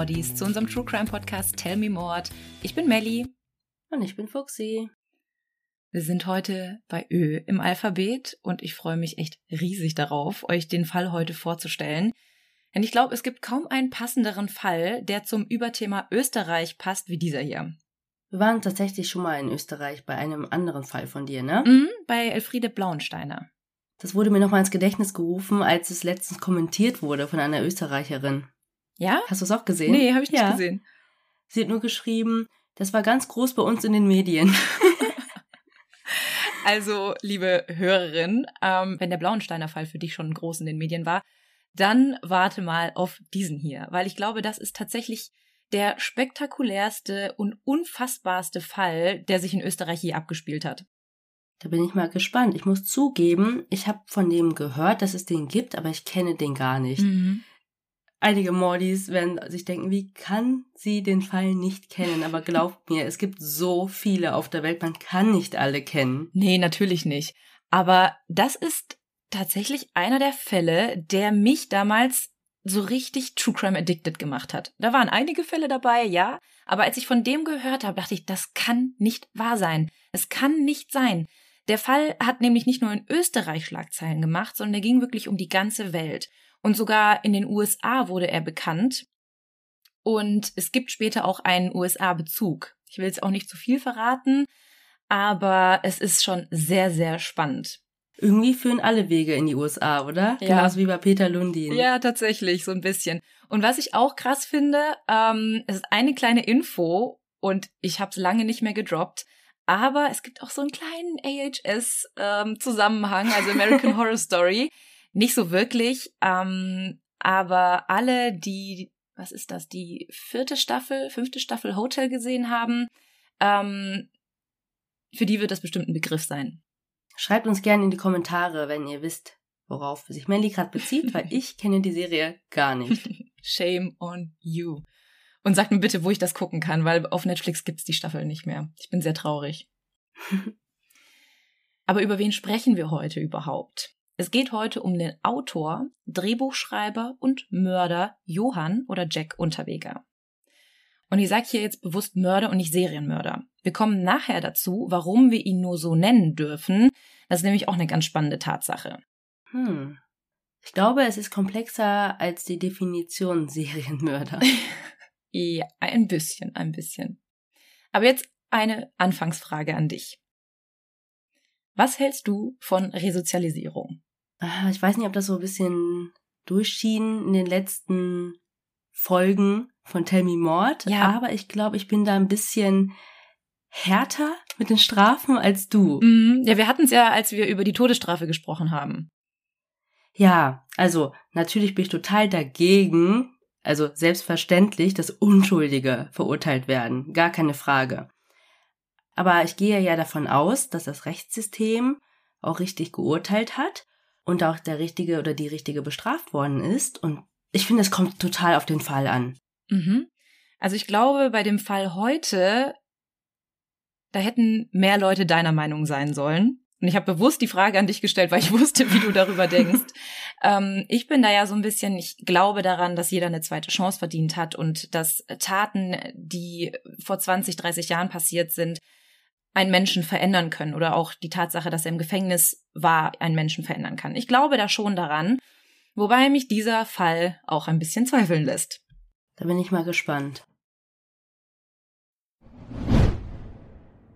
Mordis, zu unserem True Crime Podcast Tell Me Mord. Ich bin Melly. Und ich bin Fuxi. Wir sind heute bei Ö im Alphabet und ich freue mich echt riesig darauf, euch den Fall heute vorzustellen. Denn ich glaube, es gibt kaum einen passenderen Fall, der zum Überthema Österreich passt wie dieser hier. Wir waren tatsächlich schon mal in Österreich bei einem anderen Fall von dir, ne? Mhm, bei Elfriede Blauensteiner. Das wurde mir noch mal ins Gedächtnis gerufen, als es letztens kommentiert wurde von einer Österreicherin. Ja? Hast du es auch gesehen? Nee, habe ich nicht Ja. gesehen. Sie hat nur geschrieben, das war ganz groß bei uns in den Medien. Also, liebe Hörerin, ähm, wenn der Blauensteiner Fall für dich schon groß in den Medien war, dann warte mal auf diesen hier, weil ich glaube, das ist tatsächlich der spektakulärste und unfassbarste Fall, der sich in Österreich je abgespielt hat. Da bin ich mal gespannt. Ich muss zugeben, ich habe von dem gehört, dass es den gibt, aber ich kenne den gar nicht. Mhm. Einige Mordis werden sich denken, wie kann sie den Fall nicht kennen? Aber glaubt mir, es gibt so viele auf der Welt, man kann nicht alle kennen. Nee, natürlich nicht. Aber das ist tatsächlich einer der Fälle, der mich damals so richtig True Crime addicted gemacht hat. Da waren einige Fälle dabei, ja, aber als ich von dem gehört habe, dachte ich, das kann nicht wahr sein. Es kann nicht sein. Der Fall hat nämlich nicht nur in Österreich Schlagzeilen gemacht, sondern er ging wirklich um die ganze Welt. Und sogar in den USA wurde er bekannt. Und es gibt später auch einen USA-Bezug. Ich will jetzt auch nicht zu viel verraten, aber es ist schon sehr, sehr spannend. Irgendwie führen alle Wege in die USA, oder? Ja. Genauso wie bei Peter Lundin. Ja, tatsächlich, so ein bisschen. Und was ich auch krass finde, ähm, es ist eine kleine Info und ich habe es lange nicht mehr gedroppt, aber es gibt auch so einen kleinen AHS-Zusammenhang, also American Horror Story. Nicht so wirklich, ähm, aber alle, die, was ist das, die vierte Staffel, fünfte Staffel Hotel gesehen haben, ähm, für die wird das bestimmt ein Begriff sein. Schreibt uns gerne in die Kommentare, wenn ihr wisst, worauf sich Melly gerade bezieht, weil ich kenne die Serie gar nicht. Shame on you. Und sagt mir bitte, wo ich das gucken kann, weil auf Netflix gibt's die Staffel nicht mehr. Ich bin sehr traurig. Aber über wen sprechen wir heute überhaupt? Es geht heute um den Autor, Drehbuchschreiber und Mörder Johann oder Jack Unterweger. Und ich sage hier jetzt bewusst Mörder und nicht Serienmörder. Wir kommen nachher dazu, warum wir ihn nur so nennen dürfen. Das ist nämlich auch eine ganz spannende Tatsache. Hm. Ich glaube, es ist komplexer als die Definition Serienmörder. Ja, ein bisschen, ein bisschen. Aber jetzt eine Anfangsfrage an dich. Was hältst du von Resozialisierung? Ah, Ich weiß nicht, ob das so ein bisschen durchschien in den letzten Folgen von Tell Me Mord, Ja. aber ich glaube, ich bin da ein bisschen härter mit den Strafen als du. Mhm, ja, wir hatten es ja, als wir über die Todesstrafe gesprochen haben. Ja, also natürlich bin ich total dagegen, also selbstverständlich, dass Unschuldige verurteilt werden, gar keine Frage. Aber ich gehe ja davon aus, dass das Rechtssystem auch richtig geurteilt hat und auch der richtige oder die richtige bestraft worden ist. Und ich finde, es kommt total auf den Fall an. Mhm. Also ich glaube, bei dem Fall heute, da hätten mehr Leute deiner Meinung sein sollen. Und ich habe bewusst die Frage an dich gestellt, weil ich wusste, wie du darüber denkst. Ähm, ich bin da ja so ein bisschen, ich glaube daran, dass jeder eine zweite Chance verdient hat und dass Taten, die vor 20, 30 Jahren passiert sind, einen Menschen verändern können oder auch die Tatsache, dass er im Gefängnis war, einen Menschen verändern kann. Ich glaube da schon daran, wobei mich dieser Fall auch ein bisschen zweifeln lässt. Da bin ich mal gespannt.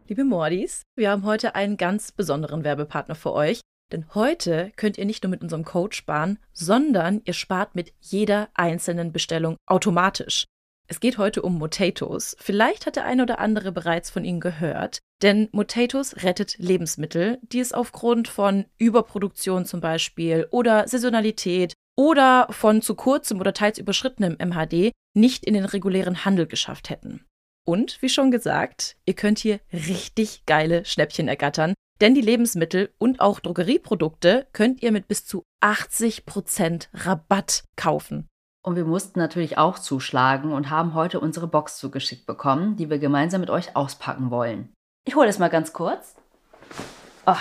Liebe Mordis, wir haben heute einen ganz besonderen Werbepartner für euch. Denn heute könnt ihr nicht nur mit unserem Code sparen, sondern ihr spart mit jeder einzelnen Bestellung automatisch. Es geht heute um Motatos. Vielleicht hat der eine oder andere bereits von ihnen gehört, denn Motatos rettet Lebensmittel, die es aufgrund von Überproduktion zum Beispiel oder Saisonalität oder von zu kurzem oder teils überschrittenem MHD nicht in den regulären Handel geschafft hätten. Und wie schon gesagt, ihr könnt hier richtig geile Schnäppchen ergattern, denn die Lebensmittel und auch Drogerieprodukte könnt ihr mit bis zu 80% Rabatt kaufen. Und wir mussten natürlich auch zuschlagen und haben heute unsere Box zugeschickt bekommen, die wir gemeinsam mit euch auspacken wollen. Ich hole das mal ganz kurz. Oh.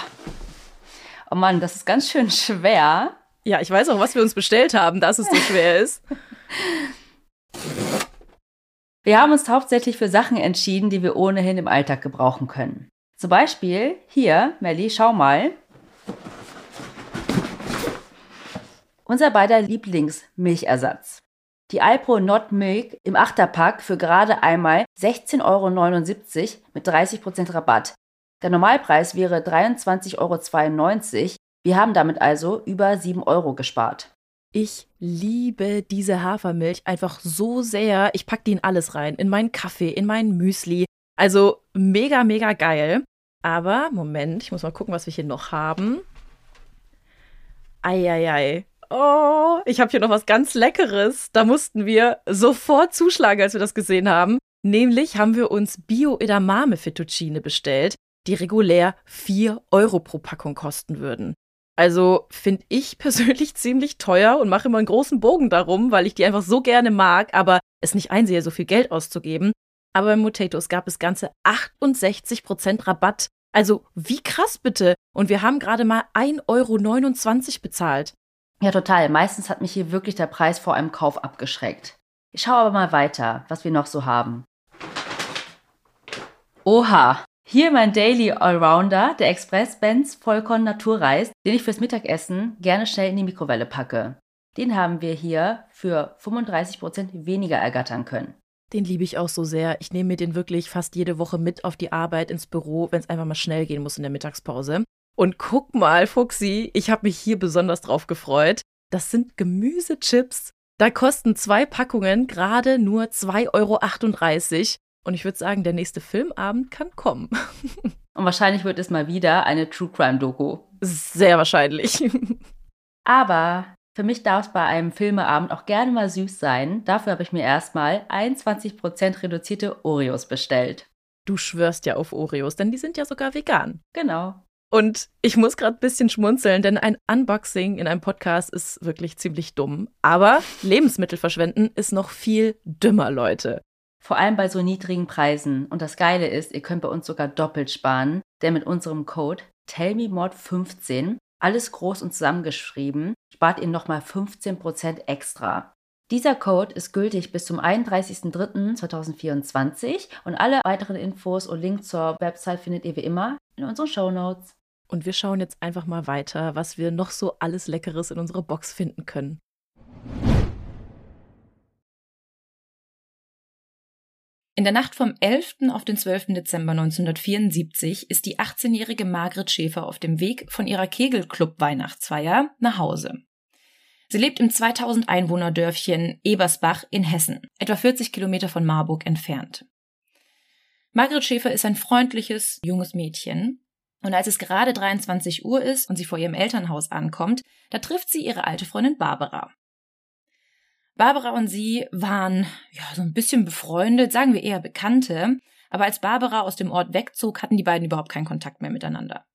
oh Mann, das ist ganz schön schwer. Ja, ich weiß auch, was wir uns bestellt haben, dass es so schwer ist. Wir haben uns hauptsächlich für Sachen entschieden, die wir ohnehin im Alltag gebrauchen können. Zum Beispiel hier, Melli, schau mal. Unser beider Lieblingsmilchersatz. Die Alpro Not Milk im Achterpack für gerade einmal 16,79 Euro mit 30% Rabatt. Der Normalpreis wäre 23,92 Euro. Wir haben damit also über 7 Euro gespart. Ich liebe diese Hafermilch einfach so sehr. Ich packe die in alles rein. In meinen Kaffee, in meinen Müsli. Also mega, mega geil. Aber, Moment, ich muss mal gucken, was wir hier noch haben. Eieiei. Oh, ich habe hier noch was ganz Leckeres. Da mussten wir sofort zuschlagen, als wir das gesehen haben. Nämlich haben wir uns Bio-Edamame Fettuccine bestellt, die regulär 4 Euro pro Packung kosten würden. Also finde ich persönlich ziemlich teuer und mache immer einen großen Bogen darum, weil ich die einfach so gerne mag, aber es nicht einsehe, so viel Geld auszugeben. Aber bei Motatos gab es ganze 68% Rabatt. Also wie krass bitte. Und wir haben gerade mal 1,29 Euro bezahlt. Ja, total. Meistens hat mich hier wirklich der Preis vor einem Kauf abgeschreckt. Ich schaue aber mal weiter, was wir noch so haben. Oha, hier mein Daily Allrounder, der Express Benz Vollkorn Naturreis, den ich fürs Mittagessen gerne schnell in die Mikrowelle packe. Den haben wir hier für 35% weniger ergattern können. Den liebe ich auch so sehr. Ich nehme mir den wirklich fast jede Woche mit auf die Arbeit ins Büro, wenn es einfach mal schnell gehen muss in der Mittagspause. Und guck mal, Fuxi, ich habe mich hier besonders drauf gefreut. Das sind Gemüsechips. Da kosten zwei Packungen gerade nur 2,38 Euro. Und ich würde sagen, der nächste Filmabend kann kommen. Und wahrscheinlich wird es mal wieder eine True Crime Doku. Sehr wahrscheinlich. Aber für mich darf es bei einem Filmeabend auch gerne mal süß sein. Dafür habe ich mir erstmal 21% reduzierte Oreos bestellt. Du schwörst ja auf Oreos, denn die sind ja sogar vegan. Genau. Und ich muss gerade ein bisschen schmunzeln, denn ein Unboxing in einem Podcast ist wirklich ziemlich dumm. Aber Lebensmittel verschwenden ist noch viel dümmer, Leute. Vor allem bei so niedrigen Preisen. Und das Geile ist, ihr könnt bei uns sogar doppelt sparen, denn mit unserem Code TellMeMod15, alles groß und zusammengeschrieben, spart ihr nochmal 15% extra. Dieser Code ist gültig bis zum 31.03.2024 und alle weiteren Infos und Links zur Website findet ihr wie immer in unseren Show Notes. Und wir schauen jetzt einfach mal weiter, was wir noch so alles Leckeres in unserer Box finden können. In der Nacht vom 11. auf den 12. Dezember 1974 ist die 18-jährige Margret Schäfer auf dem Weg von ihrer Kegelclub-Weihnachtsfeier nach Hause. Sie lebt im 2000 Einwohner Dörfchen Ebersbach in Hessen, etwa 40 Kilometer von Marburg entfernt. Margret Schäfer ist ein freundliches, junges Mädchen, und als es gerade 23 Uhr ist und sie vor ihrem Elternhaus ankommt, da trifft sie ihre alte Freundin Barbara. Barbara und sie waren ja so ein bisschen befreundet, sagen wir eher Bekannte, aber als Barbara aus dem Ort wegzog, hatten die beiden überhaupt keinen Kontakt mehr miteinander.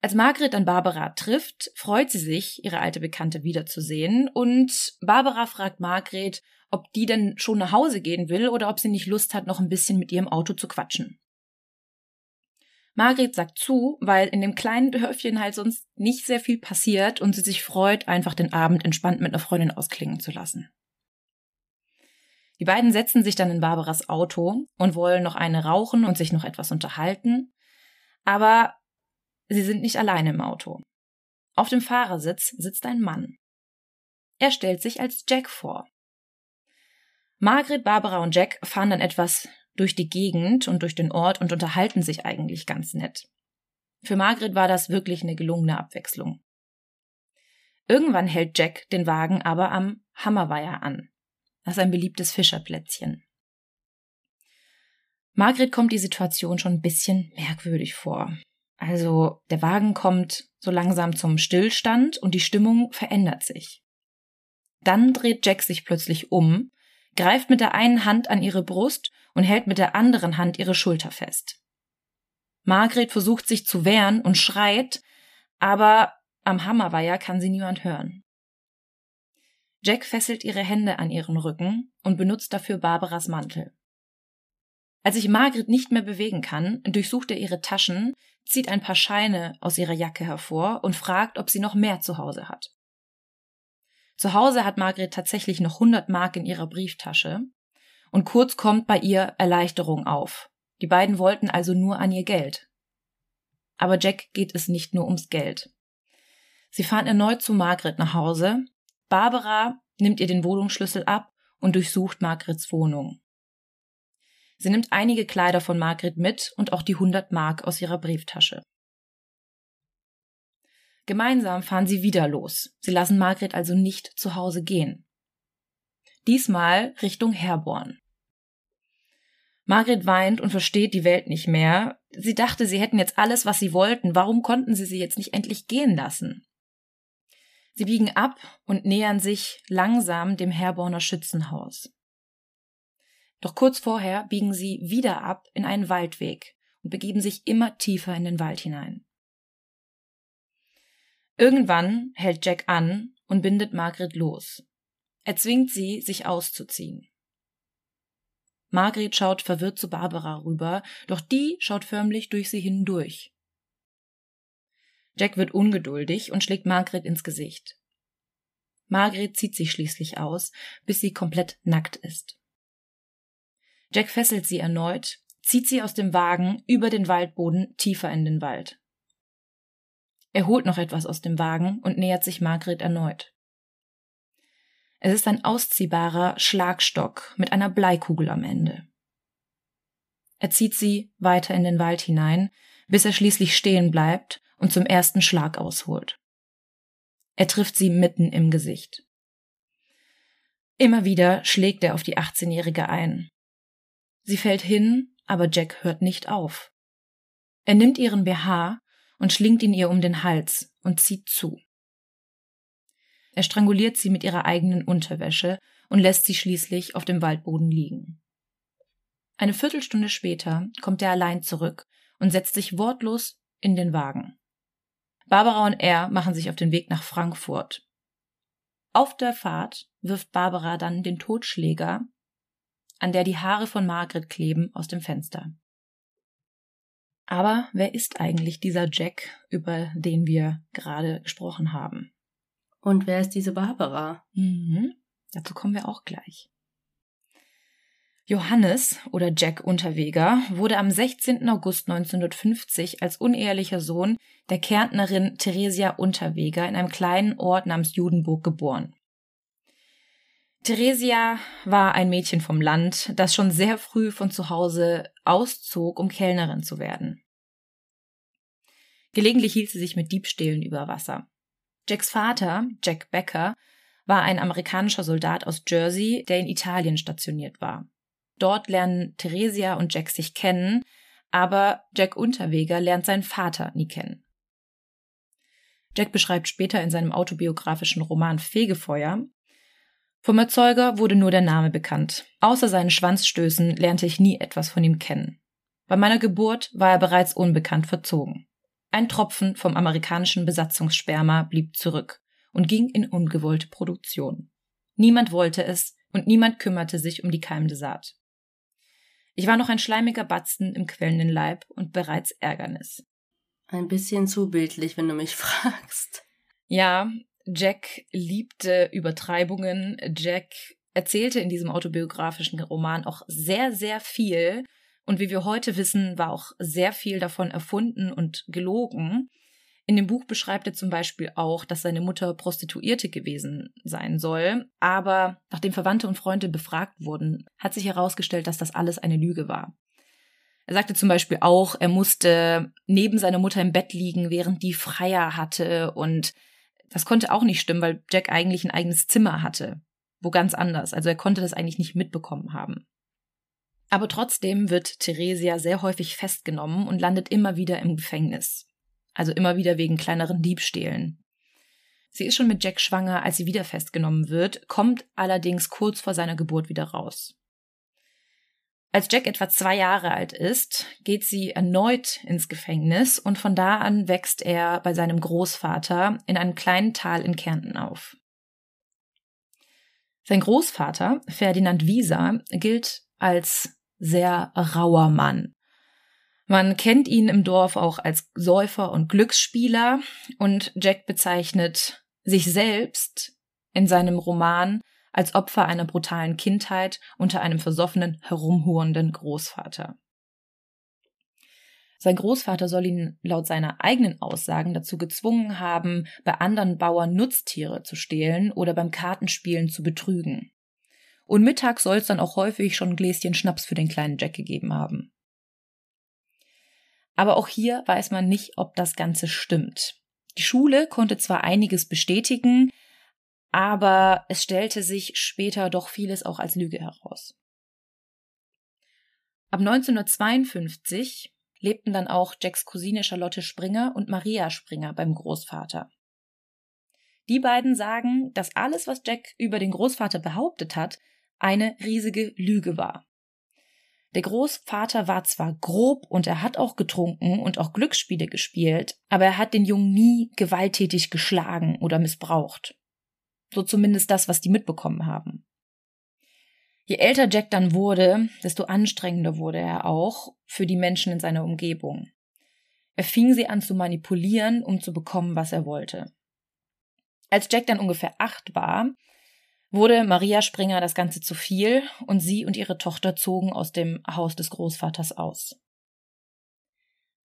Als Margret dann Barbara trifft, freut sie sich, ihre alte Bekannte wiederzusehen und Barbara fragt Margret, ob die denn schon nach Hause gehen will oder ob sie nicht Lust hat, noch ein bisschen mit ihrem Auto zu quatschen. Margret sagt zu, weil in dem kleinen Dörfchen halt sonst nicht sehr viel passiert und sie sich freut, einfach den Abend entspannt mit einer Freundin ausklingen zu lassen. Die beiden setzen sich dann in Barbaras Auto und wollen noch eine rauchen und sich noch etwas unterhalten, aber sie sind nicht alleine im Auto. Auf dem Fahrersitz sitzt ein Mann. Er stellt sich als Jack vor. Margret, Barbara und Jack fahren dann etwas durch die Gegend und durch den Ort und unterhalten sich eigentlich ganz nett. Für Margret war das wirklich eine gelungene Abwechslung. Irgendwann hält Jack den Wagen aber am Hammerweiher an. Das ist ein beliebtes Fischerplätzchen. Margret kommt die Situation schon ein bisschen merkwürdig vor. Also der Wagen kommt so langsam zum Stillstand und die Stimmung verändert sich. Dann dreht Jack sich plötzlich um greift mit der einen Hand an ihre Brust und hält mit der anderen Hand ihre Schulter fest. Margret versucht sich zu wehren und schreit, aber am Hammerweiher kann sie niemand hören. Jack fesselt ihre Hände an ihren Rücken und benutzt dafür Barbaras Mantel. Als sich Margret nicht mehr bewegen kann, durchsucht er ihre Taschen, zieht ein paar Scheine aus ihrer Jacke hervor und fragt, ob sie noch mehr zu Hause hat. Zu Hause hat Margret tatsächlich noch 100 Mark in ihrer Brieftasche. und kurz kommt bei ihr Erleichterung auf. Die beiden wollten also nur an ihr Geld. Aber Jack geht es nicht nur ums Geld. Sie fahren erneut zu Margaret nach Hause. Barbara nimmt ihr den Wohnungsschlüssel ab und durchsucht Margarets Wohnung. Sie nimmt einige Kleider von Margret mit und auch die 100 Mark aus ihrer Brieftasche. Gemeinsam fahren sie wieder los. Sie lassen Margret also nicht zu Hause gehen. Diesmal Richtung Herborn. Margret weint und versteht die Welt nicht mehr. Sie dachte, sie hätten jetzt alles, was sie wollten. Warum konnten sie sie jetzt nicht endlich gehen lassen? Sie biegen ab und nähern sich langsam dem Herborner Schützenhaus. Doch kurz vorher biegen sie wieder ab in einen Waldweg und begeben sich immer tiefer in den Wald hinein. Irgendwann hält Jack an und bindet Margaret los. Er zwingt sie, sich auszuziehen. Margaret schaut verwirrt zu Barbara rüber, doch die schaut förmlich durch sie hindurch. Jack wird ungeduldig und schlägt Margaret ins Gesicht. Margaret zieht sich schließlich aus, bis sie komplett nackt ist. Jack fesselt sie erneut, zieht sie aus dem Wagen über den Waldboden tiefer in den Wald. Er holt noch etwas aus dem Wagen und nähert sich Margaret erneut. Es ist ein ausziehbarer Schlagstock mit einer Bleikugel am Ende. Er zieht sie weiter in den Wald hinein, bis er schließlich stehen bleibt und zum ersten Schlag ausholt. Er trifft sie mitten im Gesicht. Immer wieder schlägt er auf die 18-Jährige ein. Sie fällt hin, aber Jack hört nicht auf. Er nimmt ihren BH und schlingt ihn ihr um den Hals und zieht zu. Er stranguliert sie mit ihrer eigenen Unterwäsche und lässt sie schließlich auf dem Waldboden liegen. Eine Viertelstunde später kommt er allein zurück und setzt sich wortlos in den Wagen. Barbara und er machen sich auf den Weg nach Frankfurt. Auf der Fahrt wirft Barbara dann den Totschläger an der die Haare von Margaret kleben, aus dem Fenster. Aber wer ist eigentlich dieser Jack, über den wir gerade gesprochen haben? Und wer ist diese Barbara? Mhm, dazu kommen wir auch gleich. Johannes oder Jack Unterweger wurde am 16. August 1950 als unehelicher Sohn der Kärntnerin Theresia Unterweger in einem kleinen Ort namens Judenburg geboren. Theresia war ein Mädchen vom Land, das schon sehr früh von zu Hause auszog, um Kellnerin zu werden. Gelegentlich hielt sie sich mit Diebstählen über Wasser. Jacks Vater, Jack Becker, war ein amerikanischer Soldat aus Jersey, der in Italien stationiert war. Dort lernen Theresia und Jack sich kennen, aber Jack Unterweger lernt seinen Vater nie kennen. Jack beschreibt später in seinem autobiografischen Roman Fegefeuer, vom Erzeuger wurde nur der Name bekannt. Außer seinen Schwanzstößen lernte ich nie etwas von ihm kennen. Bei meiner Geburt war er bereits unbekannt verzogen. Ein Tropfen vom amerikanischen Besatzungssperma blieb zurück und ging in ungewollte Produktion. Niemand wollte es und niemand kümmerte sich um die keimende Saat. Ich war noch ein schleimiger Batzen im quellenden Leib und bereits Ärgernis. Ein bisschen zu bildlich, wenn du mich fragst. Ja, Jack liebte Übertreibungen. Jack erzählte in diesem autobiografischen Roman auch sehr, sehr viel. Und wie wir heute wissen, war auch sehr viel davon erfunden und gelogen. In dem Buch beschreibt er zum Beispiel auch, dass seine Mutter Prostituierte gewesen sein soll. Aber nachdem Verwandte und Freunde befragt wurden, hat sich herausgestellt, dass das alles eine Lüge war. Er sagte zum Beispiel auch, er musste neben seiner Mutter im Bett liegen, während die Freier hatte und das konnte auch nicht stimmen, weil Jack eigentlich ein eigenes Zimmer hatte. Wo ganz anders. Also er konnte das eigentlich nicht mitbekommen haben. Aber trotzdem wird Theresia sehr häufig festgenommen und landet immer wieder im Gefängnis. Also immer wieder wegen kleineren Diebstählen. Sie ist schon mit Jack schwanger, als sie wieder festgenommen wird, kommt allerdings kurz vor seiner Geburt wieder raus. Als Jack etwa zwei Jahre alt ist, geht sie erneut ins Gefängnis und von da an wächst er bei seinem Großvater in einem kleinen Tal in Kärnten auf. Sein Großvater, Ferdinand Wieser, gilt als sehr rauer Mann. Man kennt ihn im Dorf auch als Säufer und Glücksspieler und Jack bezeichnet sich selbst in seinem Roman als Opfer einer brutalen Kindheit unter einem versoffenen, herumhurenden Großvater. Sein Großvater soll ihn laut seiner eigenen Aussagen dazu gezwungen haben, bei anderen Bauern Nutztiere zu stehlen oder beim Kartenspielen zu betrügen. Und mittags soll es dann auch häufig schon ein Gläschen Schnaps für den kleinen Jack gegeben haben. Aber auch hier weiß man nicht, ob das Ganze stimmt. Die Schule konnte zwar einiges bestätigen, aber es stellte sich später doch vieles auch als Lüge heraus. Ab 1952 lebten dann auch Jacks Cousine Charlotte Springer und Maria Springer beim Großvater. Die beiden sagen, dass alles, was Jack über den Großvater behauptet hat, eine riesige Lüge war. Der Großvater war zwar grob und er hat auch getrunken und auch Glücksspiele gespielt, aber er hat den Jungen nie gewalttätig geschlagen oder missbraucht. So zumindest das, was die mitbekommen haben. Je älter Jack dann wurde, desto anstrengender wurde er auch für die Menschen in seiner Umgebung. Er fing sie an zu manipulieren, um zu bekommen, was er wollte. Als Jack dann ungefähr acht war, wurde Maria Springer das Ganze zu viel und sie und ihre Tochter zogen aus dem Haus des Großvaters aus.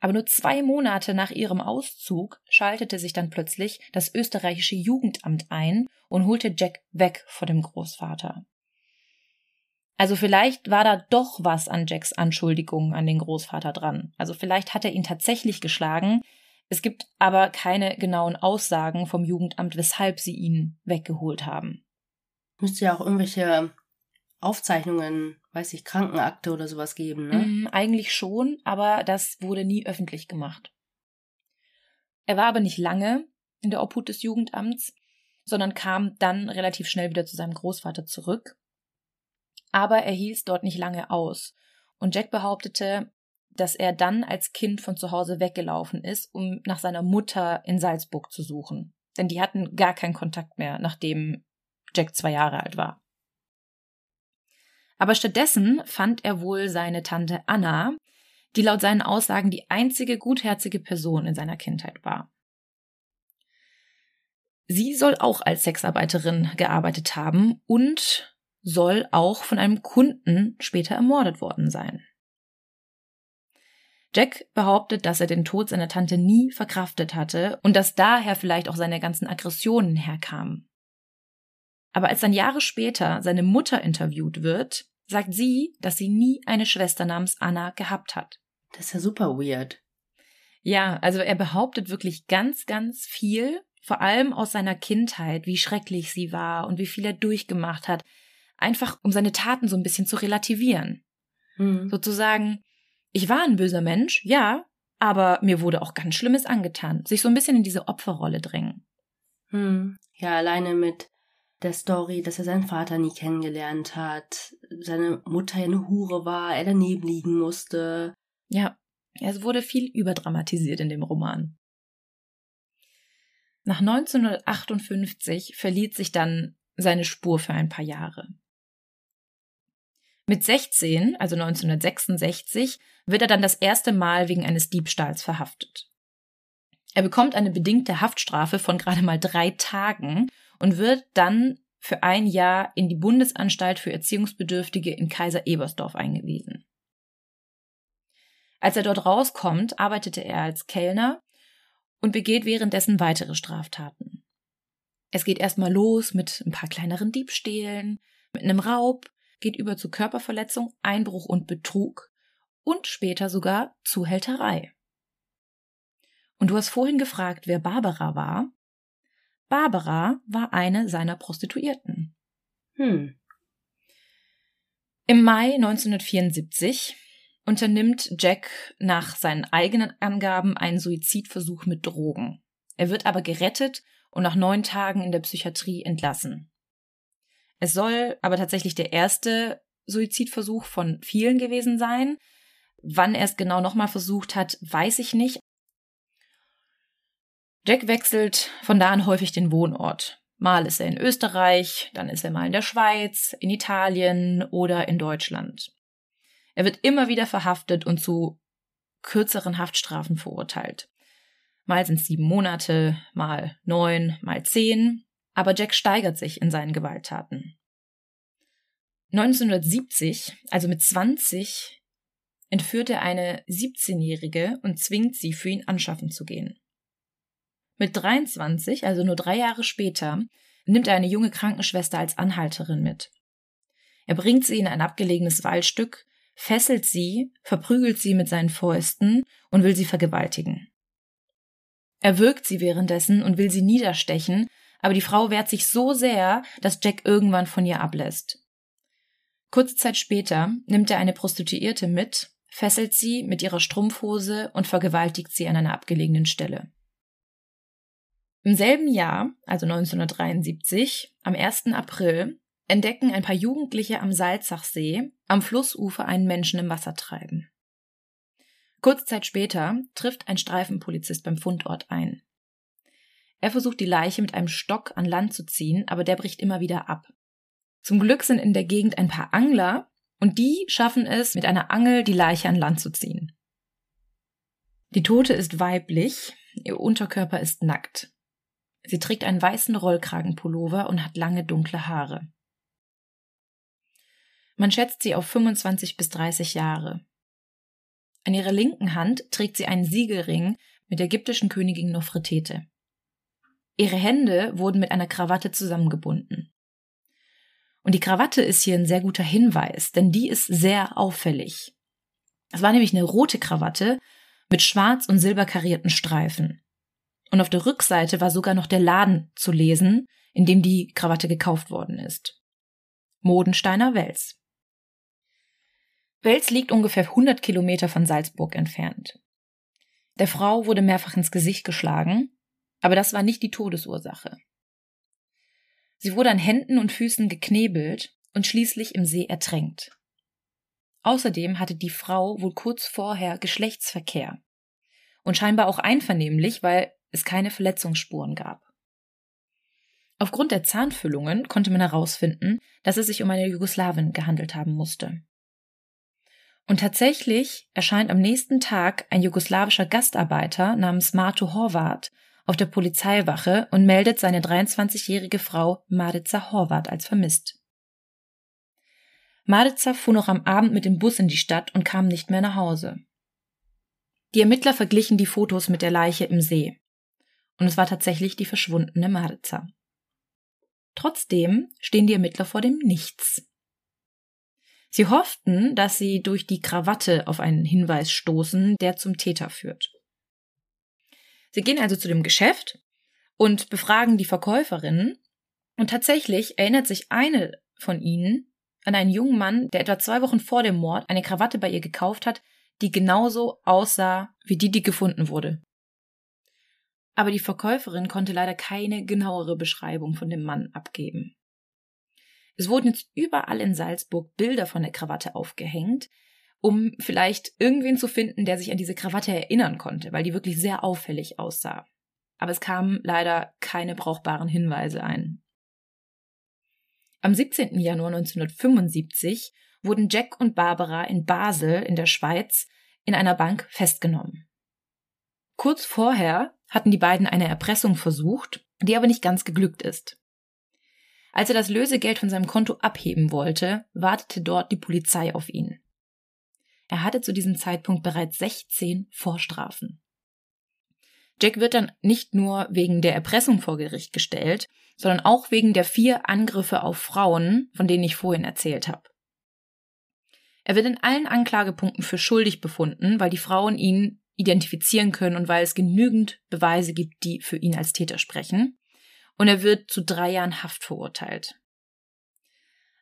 Aber nur zwei Monate nach ihrem Auszug schaltete sich dann plötzlich das österreichische Jugendamt ein und holte Jack weg vor dem Großvater. Also vielleicht war da doch was an Jacks Anschuldigungen an den Großvater dran. Also vielleicht hat er ihn tatsächlich geschlagen. Es gibt aber keine genauen Aussagen vom Jugendamt, weshalb sie ihn weggeholt haben. Müsste ja auch irgendwelche Aufzeichnungen, weiß ich, Krankenakte oder sowas geben, ne? Mm, eigentlich schon, aber das wurde nie öffentlich gemacht. Er war aber nicht lange in der Obhut des Jugendamts, sondern kam dann relativ schnell wieder zu seinem Großvater zurück. Aber er hielt dort nicht lange aus. Und Jack behauptete, dass er dann als Kind von zu Hause weggelaufen ist, um nach seiner Mutter in Salzburg zu suchen. Denn die hatten gar keinen Kontakt mehr, nachdem Jack zwei Jahre alt war. Aber stattdessen fand er wohl seine Tante Anna, die laut seinen Aussagen die einzige gutherzige Person in seiner Kindheit war. Sie soll auch als Sexarbeiterin gearbeitet haben und soll auch von einem Kunden später ermordet worden sein. Jack behauptet, dass er den Tod seiner Tante nie verkraftet hatte und dass daher vielleicht auch seine ganzen Aggressionen herkamen. Aber als dann Jahre später seine Mutter interviewt wird, sagt sie, dass sie nie eine Schwester namens Anna gehabt hat. Das ist ja super weird. Ja, also er behauptet wirklich ganz, ganz viel, vor allem aus seiner Kindheit, wie schrecklich sie war und wie viel er durchgemacht hat, einfach um seine Taten so ein bisschen zu relativieren. Mhm. Sozusagen, ich war ein böser Mensch, ja, aber mir wurde auch ganz Schlimmes angetan. Sich so ein bisschen in diese Opferrolle drängen. Hm. Ja, alleine mit der Story, dass er seinen Vater nie kennengelernt hat, seine Mutter eine Hure war, er daneben liegen musste. Ja, es wurde viel überdramatisiert in dem Roman. Nach 1958 verliert sich dann seine Spur für ein paar Jahre. Mit 16, also 1966, wird er dann das erste Mal wegen eines Diebstahls verhaftet. Er bekommt eine bedingte Haftstrafe von gerade mal drei Tagen und wird dann für ein Jahr in die Bundesanstalt für Erziehungsbedürftige in Kaiser Ebersdorf eingewiesen. Als er dort rauskommt, arbeitete er als Kellner und begeht währenddessen weitere Straftaten. Es geht erstmal los mit ein paar kleineren Diebstählen, mit einem Raub, geht über zu Körperverletzung, Einbruch und Betrug und später sogar Zuhälterei. Und du hast vorhin gefragt, wer Barbara war. Barbara war eine seiner Prostituierten. Hm. Im Mai 1974 unternimmt Jack nach seinen eigenen Angaben einen Suizidversuch mit Drogen. Er wird aber gerettet und nach neun Tagen in der Psychiatrie entlassen. Es soll aber tatsächlich der erste Suizidversuch von vielen gewesen sein. Wann er es genau nochmal versucht hat, weiß ich nicht. Jack wechselt von da an häufig den Wohnort. Mal ist er in Österreich, dann ist er mal in der Schweiz, in Italien oder in Deutschland. Er wird immer wieder verhaftet und zu kürzeren Haftstrafen verurteilt. Mal sind es sieben Monate, mal neun, mal zehn, aber Jack steigert sich in seinen Gewalttaten. 1970, also mit 20, entführt er eine 17-Jährige und zwingt sie, für ihn anschaffen zu gehen. Mit 23, also nur drei Jahre später, nimmt er eine junge Krankenschwester als Anhalterin mit. Er bringt sie in ein abgelegenes Waldstück, fesselt sie, verprügelt sie mit seinen Fäusten und will sie vergewaltigen. Er wirkt sie währenddessen und will sie niederstechen, aber die Frau wehrt sich so sehr, dass Jack irgendwann von ihr ablässt. Kurze Zeit später nimmt er eine Prostituierte mit, fesselt sie mit ihrer Strumpfhose und vergewaltigt sie an einer abgelegenen Stelle. Im selben Jahr, also 1973, am 1. April, entdecken ein paar Jugendliche am Salzachsee am Flussufer einen Menschen im Wasser treiben. Kurze Zeit später trifft ein Streifenpolizist beim Fundort ein. Er versucht die Leiche mit einem Stock an Land zu ziehen, aber der bricht immer wieder ab. Zum Glück sind in der Gegend ein paar Angler und die schaffen es, mit einer Angel die Leiche an Land zu ziehen. Die Tote ist weiblich, ihr Unterkörper ist nackt. Sie trägt einen weißen Rollkragenpullover und hat lange dunkle Haare. Man schätzt sie auf 25 bis 30 Jahre. An ihrer linken Hand trägt sie einen Siegelring mit der ägyptischen Königin Nofretete. Ihre Hände wurden mit einer Krawatte zusammengebunden. Und die Krawatte ist hier ein sehr guter Hinweis, denn die ist sehr auffällig. Es war nämlich eine rote Krawatte mit schwarz und silber karierten Streifen. Und auf der Rückseite war sogar noch der Laden zu lesen, in dem die Krawatte gekauft worden ist. Modensteiner Wels. Wels liegt ungefähr 100 Kilometer von Salzburg entfernt. Der Frau wurde mehrfach ins Gesicht geschlagen, aber das war nicht die Todesursache. Sie wurde an Händen und Füßen geknebelt und schließlich im See ertränkt. Außerdem hatte die Frau wohl kurz vorher Geschlechtsverkehr und scheinbar auch einvernehmlich, weil es keine Verletzungsspuren gab. Aufgrund der Zahnfüllungen konnte man herausfinden, dass es sich um eine Jugoslawin gehandelt haben musste. Und tatsächlich erscheint am nächsten Tag ein jugoslawischer Gastarbeiter namens Marto Horvath auf der Polizeiwache und meldet seine 23-jährige Frau Marica Horvath als vermisst. Marica fuhr noch am Abend mit dem Bus in die Stadt und kam nicht mehr nach Hause. Die Ermittler verglichen die Fotos mit der Leiche im See und es war tatsächlich die verschwundene Marza. Trotzdem stehen die Ermittler vor dem Nichts. Sie hofften, dass sie durch die Krawatte auf einen Hinweis stoßen, der zum Täter führt. Sie gehen also zu dem Geschäft und befragen die Verkäuferinnen, und tatsächlich erinnert sich eine von ihnen an einen jungen Mann, der etwa zwei Wochen vor dem Mord eine Krawatte bei ihr gekauft hat, die genauso aussah wie die, die gefunden wurde aber die Verkäuferin konnte leider keine genauere Beschreibung von dem Mann abgeben. Es wurden jetzt überall in Salzburg Bilder von der Krawatte aufgehängt, um vielleicht irgendwen zu finden, der sich an diese Krawatte erinnern konnte, weil die wirklich sehr auffällig aussah. Aber es kamen leider keine brauchbaren Hinweise ein. Am 17. Januar 1975 wurden Jack und Barbara in Basel in der Schweiz in einer Bank festgenommen. Kurz vorher hatten die beiden eine Erpressung versucht, die aber nicht ganz geglückt ist. Als er das Lösegeld von seinem Konto abheben wollte, wartete dort die Polizei auf ihn. Er hatte zu diesem Zeitpunkt bereits 16 Vorstrafen. Jack wird dann nicht nur wegen der Erpressung vor Gericht gestellt, sondern auch wegen der vier Angriffe auf Frauen, von denen ich vorhin erzählt habe. Er wird in allen Anklagepunkten für schuldig befunden, weil die Frauen ihn identifizieren können und weil es genügend Beweise gibt, die für ihn als Täter sprechen. Und er wird zu drei Jahren Haft verurteilt.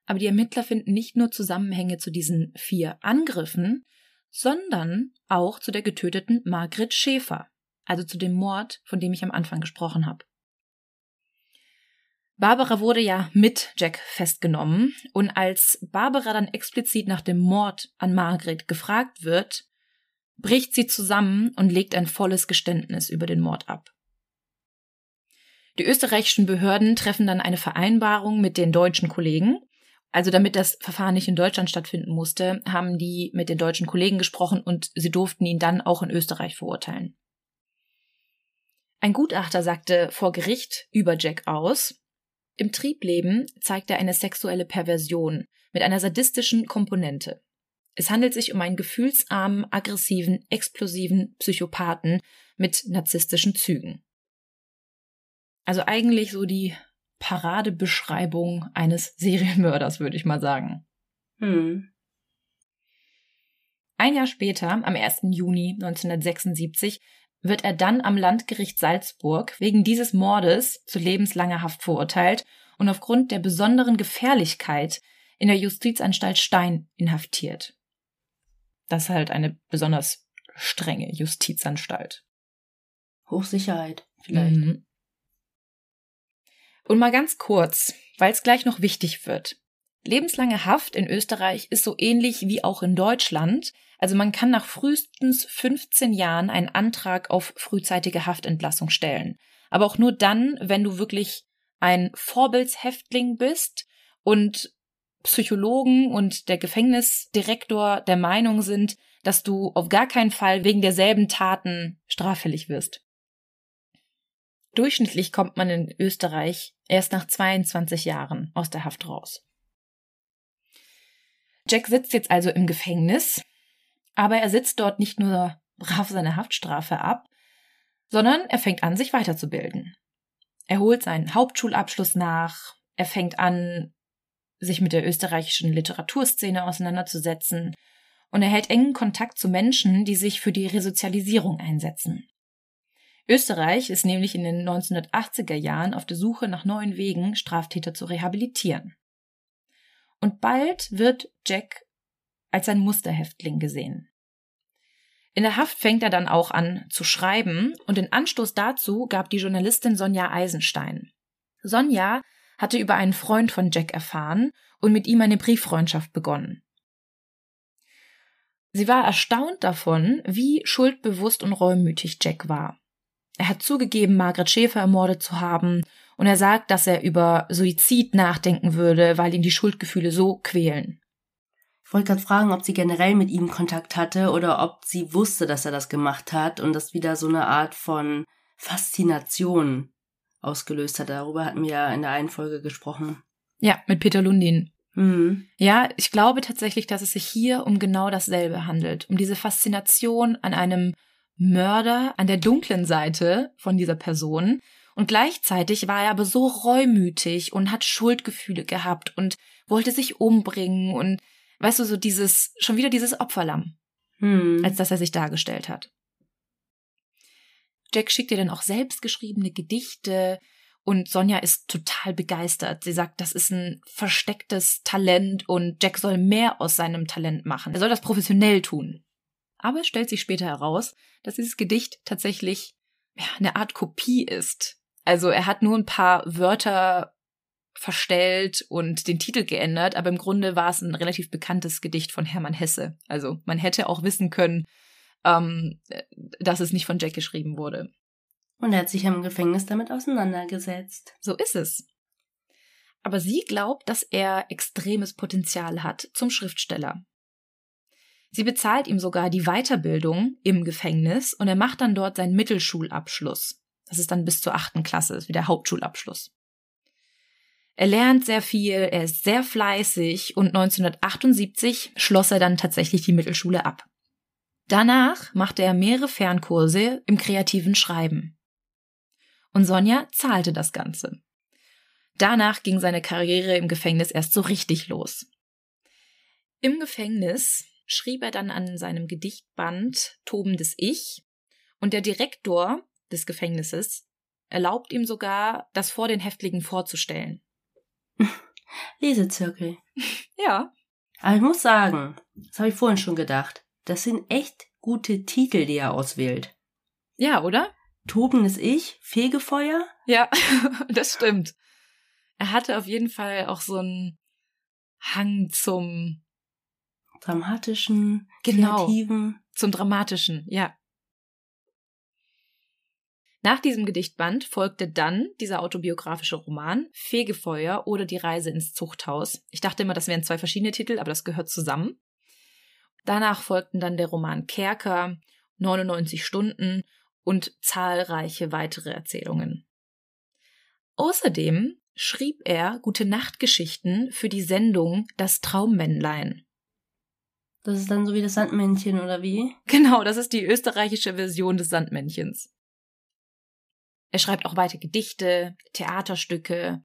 Aber die Ermittler finden nicht nur Zusammenhänge zu diesen vier Angriffen, sondern auch zu der getöteten Margret Schäfer, also zu dem Mord, von dem ich am Anfang gesprochen habe. Barbara wurde ja mit Jack festgenommen und als Barbara dann explizit nach dem Mord an Margret gefragt wird, bricht sie zusammen und legt ein volles Geständnis über den Mord ab. Die österreichischen Behörden treffen dann eine Vereinbarung mit den deutschen Kollegen. Also damit das Verfahren nicht in Deutschland stattfinden musste, haben die mit den deutschen Kollegen gesprochen und sie durften ihn dann auch in Österreich verurteilen. Ein Gutachter sagte vor Gericht über Jack aus, im Triebleben zeigt er eine sexuelle Perversion, mit einer sadistischen Komponente. Es handelt sich um einen gefühlsarmen, aggressiven, explosiven Psychopathen mit narzisstischen Zügen. Also eigentlich so die Paradebeschreibung eines Serienmörders, würde ich mal sagen. Hm. Ein Jahr später, am 1. Juni 1976, wird er dann am Landgericht Salzburg wegen dieses Mordes zu lebenslanger Haft verurteilt und aufgrund der besonderen Gefährlichkeit in der Justizanstalt Stein inhaftiert. Das ist halt eine besonders strenge Justizanstalt. Hochsicherheit, vielleicht. Mhm. Und mal ganz kurz, weil es gleich noch wichtig wird. Lebenslange Haft in Österreich ist so ähnlich wie auch in Deutschland. Also man kann nach frühestens 15 Jahren einen Antrag auf frühzeitige Haftentlassung stellen. Aber auch nur dann, wenn du wirklich ein Vorbildshäftling bist und Psychologen und der Gefängnisdirektor der Meinung sind, dass du auf gar keinen Fall wegen derselben Taten straffällig wirst. Durchschnittlich kommt man in Österreich erst nach 22 Jahren aus der Haft raus. Jack sitzt jetzt also im Gefängnis, aber er sitzt dort nicht nur brav seine Haftstrafe ab, sondern er fängt an, sich weiterzubilden. Er holt seinen Hauptschulabschluss nach, er fängt an, sich mit der österreichischen Literaturszene auseinanderzusetzen und er hält engen Kontakt zu Menschen, die sich für die Resozialisierung einsetzen. Österreich ist nämlich in den 1980er Jahren auf der Suche nach neuen Wegen, Straftäter zu rehabilitieren. Und bald wird Jack als ein Musterhäftling gesehen. In der Haft fängt er dann auch an zu schreiben und den Anstoß dazu gab die Journalistin Sonja Eisenstein. Sonja hatte über einen Freund von Jack erfahren und mit ihm eine Brieffreundschaft begonnen. Sie war erstaunt davon, wie schuldbewusst und reumütig Jack war. Er hat zugegeben, Margaret Schäfer ermordet zu haben, und er sagt, dass er über Suizid nachdenken würde, weil ihn die Schuldgefühle so quälen. Ich wollte gerade fragen, ob sie generell mit ihm Kontakt hatte oder ob sie wusste, dass er das gemacht hat und das wieder so eine Art von Faszination ausgelöst hat. Darüber hatten wir ja in der einen Folge gesprochen. Ja, mit Peter Lundin. Mhm. Ja, ich glaube tatsächlich, dass es sich hier um genau dasselbe handelt, um diese Faszination an einem Mörder an der dunklen Seite von dieser Person. Und gleichzeitig war er aber so reumütig und hat Schuldgefühle gehabt und wollte sich umbringen und weißt du, so dieses, schon wieder dieses Opferlamm, Hm. als dass er sich dargestellt hat. Jack schickt ihr dann auch selbstgeschriebene Gedichte und Sonja ist total begeistert. Sie sagt, das ist ein verstecktes Talent und Jack soll mehr aus seinem Talent machen. Er soll das professionell tun. Aber es stellt sich später heraus, dass dieses Gedicht tatsächlich ja, eine Art Kopie ist. Also er hat nur ein paar Wörter verstellt und den Titel geändert, aber im Grunde war es ein relativ bekanntes Gedicht von Hermann Hesse. Also man hätte auch wissen können, ähm, dass es nicht von Jack geschrieben wurde. Und er hat sich im Gefängnis damit auseinandergesetzt. So ist es. Aber sie glaubt, dass er extremes Potenzial hat zum Schriftsteller. Sie bezahlt ihm sogar die Weiterbildung im Gefängnis und er macht dann dort seinen Mittelschulabschluss. Das ist dann bis zur achten Klasse, ist wie der Hauptschulabschluss. Er lernt sehr viel, er ist sehr fleißig und 1978 schloss er dann tatsächlich die Mittelschule ab. Danach machte er mehrere Fernkurse im kreativen Schreiben. Und Sonja zahlte das Ganze. Danach ging seine Karriere im Gefängnis erst so richtig los. Im Gefängnis schrieb er dann an seinem Gedichtband Tobendes Ich und der Direktor des Gefängnisses erlaubt ihm sogar, das vor den Häftlingen vorzustellen. Lesezirkel. Ja. Aber ich muss sagen, das habe ich vorhin schon gedacht, das sind echt gute Titel, die er auswählt. Ja, oder? Tobendes Ich, Fegefeuer. Ja, das stimmt. Er hatte auf jeden Fall auch so einen Hang zum Dramatischen, Genau. kreativen. zum Dramatischen, ja. Nach diesem Gedichtband folgte dann dieser autobiografische Roman Fegefeuer oder Die Reise ins Zuchthaus. Ich dachte immer, das wären zwei verschiedene Titel, aber das gehört zusammen. Danach folgten dann der Roman Kerker, 99 Stunden und zahlreiche weitere Erzählungen. Außerdem schrieb er gute Nachtgeschichten für die Sendung Das Traummännlein. Das ist dann so wie das Sandmännchen oder wie? Genau, das ist die österreichische Version des Sandmännchens. Er schreibt auch weiter Gedichte, Theaterstücke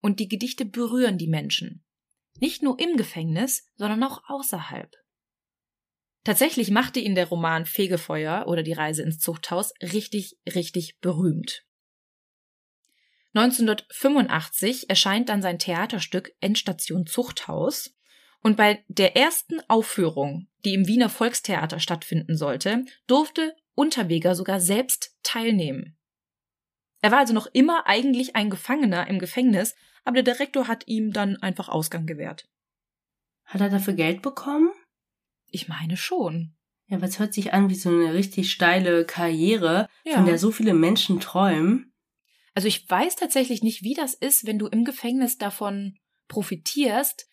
und die Gedichte berühren die Menschen. Nicht nur im Gefängnis, sondern auch außerhalb. Tatsächlich machte ihn der Roman Fegefeuer oder die Reise ins Zuchthaus richtig, richtig berühmt. 1985 erscheint dann sein Theaterstück Endstation Zuchthaus und bei der ersten Aufführung, die im Wiener Volkstheater stattfinden sollte, durfte Unterweger sogar selbst teilnehmen. Er war also noch immer eigentlich ein Gefangener im Gefängnis, aber der Direktor hat ihm dann einfach Ausgang gewährt. Hat er dafür Geld bekommen? Ich meine schon. Ja, was hört sich an wie so eine richtig steile Karriere, Ja. von der so viele Menschen träumen. Also ich weiß tatsächlich nicht, wie das ist, wenn du im Gefängnis davon profitierst,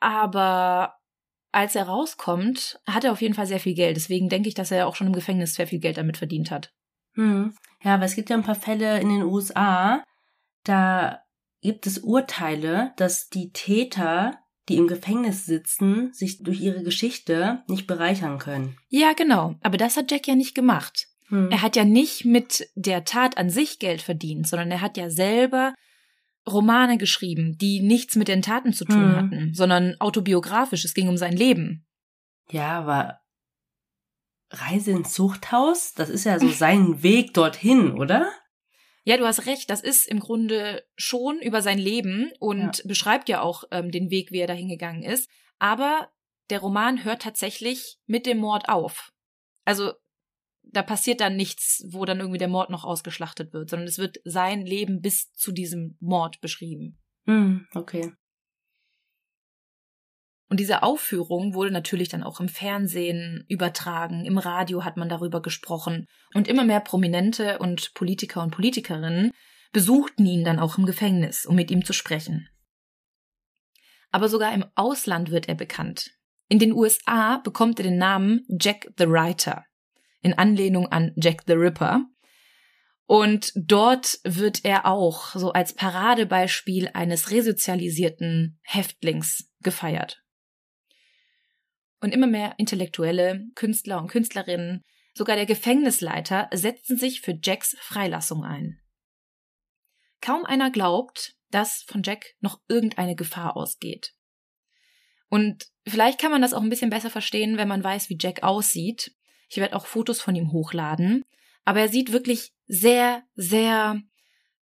aber als er rauskommt, hat er auf jeden Fall sehr viel Geld. Deswegen denke ich, dass er auch schon im Gefängnis sehr viel Geld damit verdient hat. Hm. Ja, aber es gibt ja ein paar Fälle in den USA, da gibt es Urteile, dass die Täter, die im Gefängnis sitzen, sich durch ihre Geschichte nicht bereichern können. Ja, genau. Aber das hat Jack ja nicht gemacht. Hm. Er hat ja nicht mit der Tat an sich Geld verdient, sondern er hat ja selber Romane geschrieben, die nichts mit den Taten zu tun Mhm. hatten, sondern autobiografisch. Es ging um sein Leben. Ja, aber Reise ins Zuchthaus, das ist ja so sein Weg dorthin, oder? Ja, du hast recht. Das ist im Grunde schon über sein Leben und beschreibt ja auch ähm, den Weg, wie er dahin gegangen ist. Aber der Roman hört tatsächlich mit dem Mord auf. Also da passiert dann nichts, wo dann irgendwie der Mord noch ausgeschlachtet wird, sondern es wird sein Leben bis zu diesem Mord beschrieben. Hm, okay. Und diese Aufführung wurde natürlich dann auch im Fernsehen übertragen, im Radio hat man darüber gesprochen und immer mehr Prominente und Politiker und Politikerinnen besuchten ihn dann auch im Gefängnis, um mit ihm zu sprechen. Aber sogar im Ausland wird er bekannt. In den USA bekommt er den Namen Jack the Writer, in Anlehnung an Jack the Ripper. Und dort wird er auch so als Paradebeispiel eines resozialisierten Häftlings gefeiert. Und immer mehr Intellektuelle, Künstler und Künstlerinnen, sogar der Gefängnisleiter setzen sich für Jacks Freilassung ein. Kaum einer glaubt, dass von Jack noch irgendeine Gefahr ausgeht. Und vielleicht kann man das auch ein bisschen besser verstehen, wenn man weiß, wie Jack aussieht. Ich werde auch Fotos von ihm hochladen. Aber er sieht wirklich sehr, sehr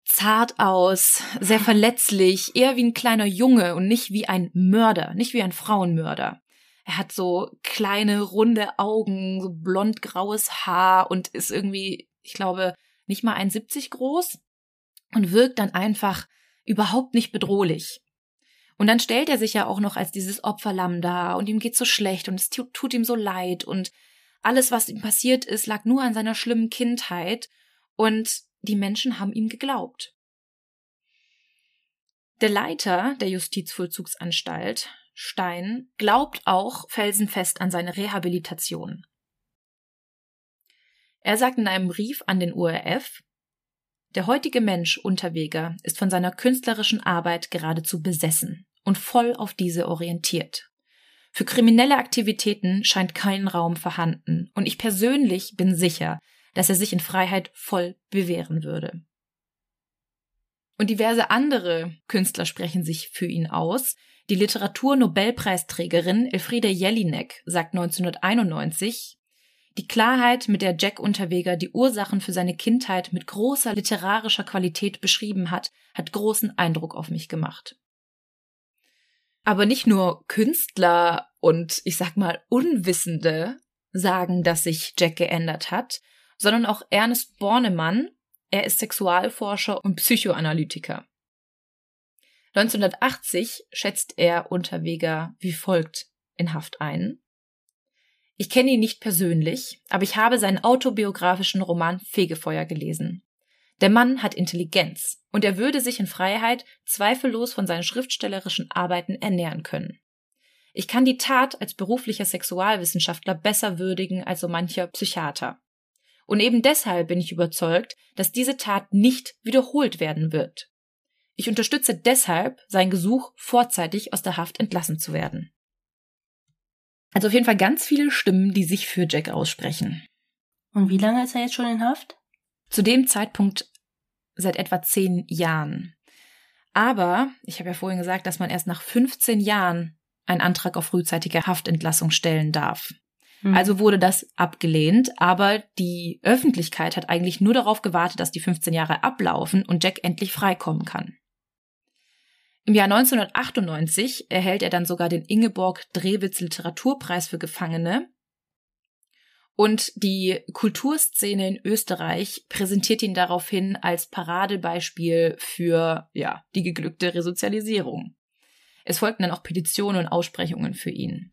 zart aus, sehr verletzlich, eher wie ein kleiner Junge und nicht wie ein Mörder, nicht wie ein Frauenmörder. Er hat so kleine, runde Augen, so blond-graues Haar und ist irgendwie, ich glaube, nicht mal 1,70 groß und wirkt dann einfach überhaupt nicht bedrohlich. Und dann stellt er sich ja auch noch als dieses Opferlamm da und ihm geht so schlecht und es tut ihm so leid und alles, was ihm passiert ist, lag nur an seiner schlimmen Kindheit und die Menschen haben ihm geglaubt. Der Leiter der Justizvollzugsanstalt, Stein, glaubt auch felsenfest an seine Rehabilitation. Er sagt in einem Brief an den URF, der heutige Mensch Unterweger ist von seiner künstlerischen Arbeit geradezu besessen und voll auf diese orientiert. Für kriminelle Aktivitäten scheint kein Raum vorhanden, und ich persönlich bin sicher, dass er sich in Freiheit voll bewähren würde. Und diverse andere Künstler sprechen sich für ihn aus. Die Literaturnobelpreisträgerin Elfriede Jelinek sagt 1991, die Klarheit, mit der Jack Unterweger die Ursachen für seine Kindheit mit großer literarischer Qualität beschrieben hat, hat großen Eindruck auf mich gemacht. Aber nicht nur Künstler und ich sag mal Unwissende sagen, dass sich Jack geändert hat, sondern auch Ernest Bornemann, er ist Sexualforscher und Psychoanalytiker. 1980 schätzt er Unterweger wie folgt in Haft ein. Ich kenne ihn nicht persönlich, aber ich habe seinen autobiografischen Roman Fegefeuer gelesen. Der Mann hat Intelligenz und er würde sich in Freiheit zweifellos von seinen schriftstellerischen Arbeiten ernähren können. Ich kann die Tat als beruflicher Sexualwissenschaftler besser würdigen als so mancher Psychiater. Und eben deshalb bin ich überzeugt, dass diese Tat nicht wiederholt werden wird. Ich unterstütze deshalb sein Gesuch, vorzeitig aus der Haft entlassen zu werden. Also auf jeden Fall ganz viele Stimmen, die sich für Jack aussprechen. Und wie lange ist er jetzt schon in Haft? Zu dem Zeitpunkt seit etwa zehn Jahren. Aber ich habe ja vorhin gesagt, dass man erst nach 15 Jahren einen Antrag auf frühzeitige Haftentlassung stellen darf. Mhm. Also wurde das abgelehnt, aber die Öffentlichkeit hat eigentlich nur darauf gewartet, dass die 15 Jahre ablaufen und Jack endlich freikommen kann. Im Jahr 1998 erhält er dann sogar den Ingeborg Drewitz Literaturpreis für Gefangene. Und die Kulturszene in Österreich präsentiert ihn daraufhin als Paradebeispiel für, ja, die geglückte Resozialisierung. Es folgten dann auch Petitionen und Aussprechungen für ihn.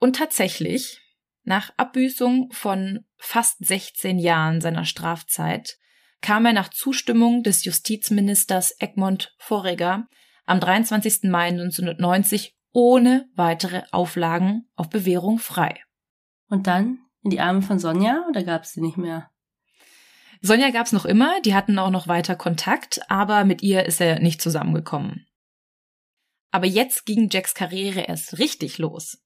Und tatsächlich, nach Abbüßung von fast 16 Jahren seiner Strafzeit, kam er nach Zustimmung des Justizministers Egmont Vorreger am 23. Mai 1990 ohne weitere Auflagen auf Bewährung frei. Und dann in die Arme von Sonja oder gab es sie nicht mehr? Sonja gab es noch immer, die hatten auch noch weiter Kontakt, aber mit ihr ist er nicht zusammengekommen. Aber jetzt ging Jacks Karriere erst richtig los.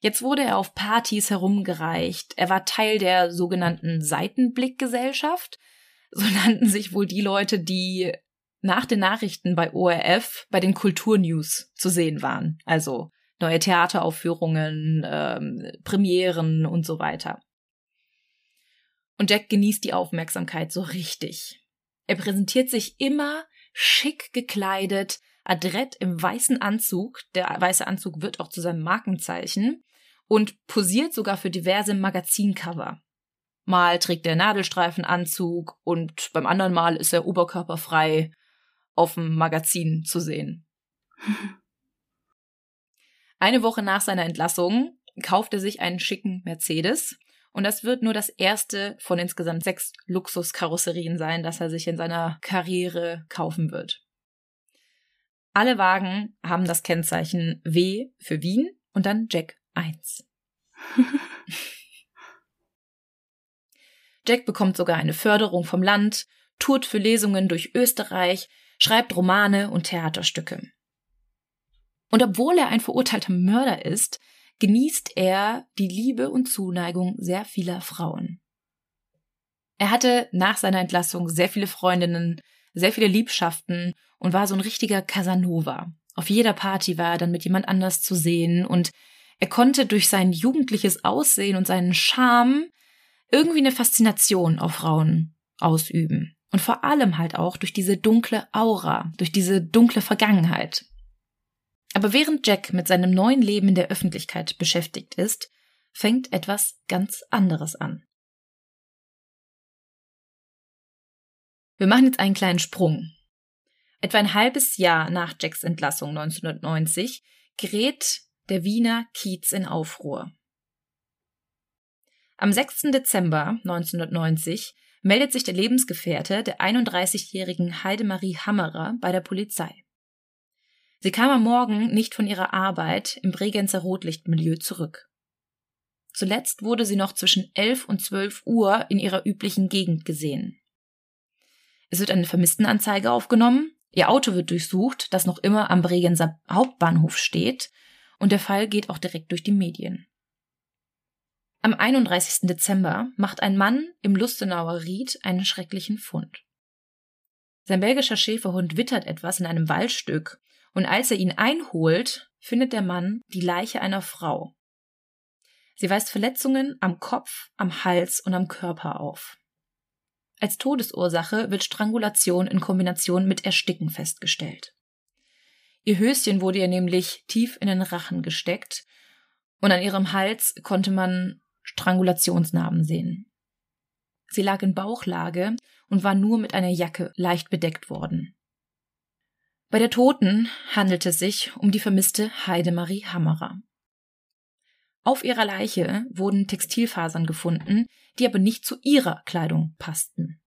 Jetzt wurde er auf Partys herumgereicht. Er war Teil der sogenannten Seitenblickgesellschaft, so nannten sich wohl die Leute, die nach den Nachrichten bei ORF bei den Kulturnews zu sehen waren. Also neue Theateraufführungen, ähm, Premieren und so weiter. Und Jack genießt die Aufmerksamkeit so richtig. Er präsentiert sich immer schick gekleidet, adrett im weißen Anzug. Der weiße Anzug wird auch zu seinem Markenzeichen und posiert sogar für diverse Magazincover. Mal trägt er Nadelstreifenanzug und beim anderen Mal ist er oberkörperfrei auf dem Magazin zu sehen. Eine Woche nach seiner Entlassung kauft er sich einen schicken Mercedes und das wird nur das erste von insgesamt sechs Luxuskarosserien sein, das er sich in seiner Karriere kaufen wird. Alle Wagen haben das Kennzeichen W für Wien und dann Jack 1. Jack bekommt sogar eine Förderung vom Land, tourt für Lesungen durch Österreich, schreibt Romane und Theaterstücke. Und obwohl er ein verurteilter Mörder ist, genießt er die Liebe und Zuneigung sehr vieler Frauen. Er hatte nach seiner Entlassung sehr viele Freundinnen, sehr viele Liebschaften und war so ein richtiger Casanova. Auf jeder Party war er dann mit jemand anders zu sehen und er konnte durch sein jugendliches Aussehen und seinen Charme irgendwie eine Faszination auf Frauen ausüben. Und vor allem halt auch durch diese dunkle Aura, durch diese dunkle Vergangenheit. Aber während Jack mit seinem neuen Leben in der Öffentlichkeit beschäftigt ist, fängt etwas ganz anderes an. Wir machen jetzt einen kleinen Sprung. Etwa ein halbes Jahr nach Jacks Entlassung 1990 gerät der Wiener Kiez in Aufruhr. Am 6. Dezember 1990 meldet sich der Lebensgefährte der 31-jährigen Heidemarie Hammerer bei der Polizei. Sie kam am Morgen nicht von ihrer Arbeit im Bregenzer Rotlichtmilieu zurück. Zuletzt wurde sie noch zwischen 11 und 12 Uhr in ihrer üblichen Gegend gesehen. Es wird eine Vermisstenanzeige aufgenommen, ihr Auto wird durchsucht, das noch immer am Bregenzer Hauptbahnhof steht, und der Fall geht auch direkt durch die Medien. Am 31. Dezember macht ein Mann im Lustenauer Ried einen schrecklichen Fund. Sein belgischer Schäferhund wittert etwas in einem Waldstück, und als er ihn einholt, findet der Mann die Leiche einer Frau. Sie weist Verletzungen am Kopf, am Hals und am Körper auf. Als Todesursache wird Strangulation in Kombination mit Ersticken festgestellt. Ihr Höschen wurde ihr nämlich tief in den Rachen gesteckt, und an ihrem Hals konnte man Strangulationsnarben sehen. Sie lag in Bauchlage und war nur mit einer Jacke leicht bedeckt worden. Bei der Toten handelte es sich um die vermisste Heidemarie Hammerer. Auf ihrer Leiche wurden Textilfasern gefunden, die aber nicht zu ihrer Kleidung passten.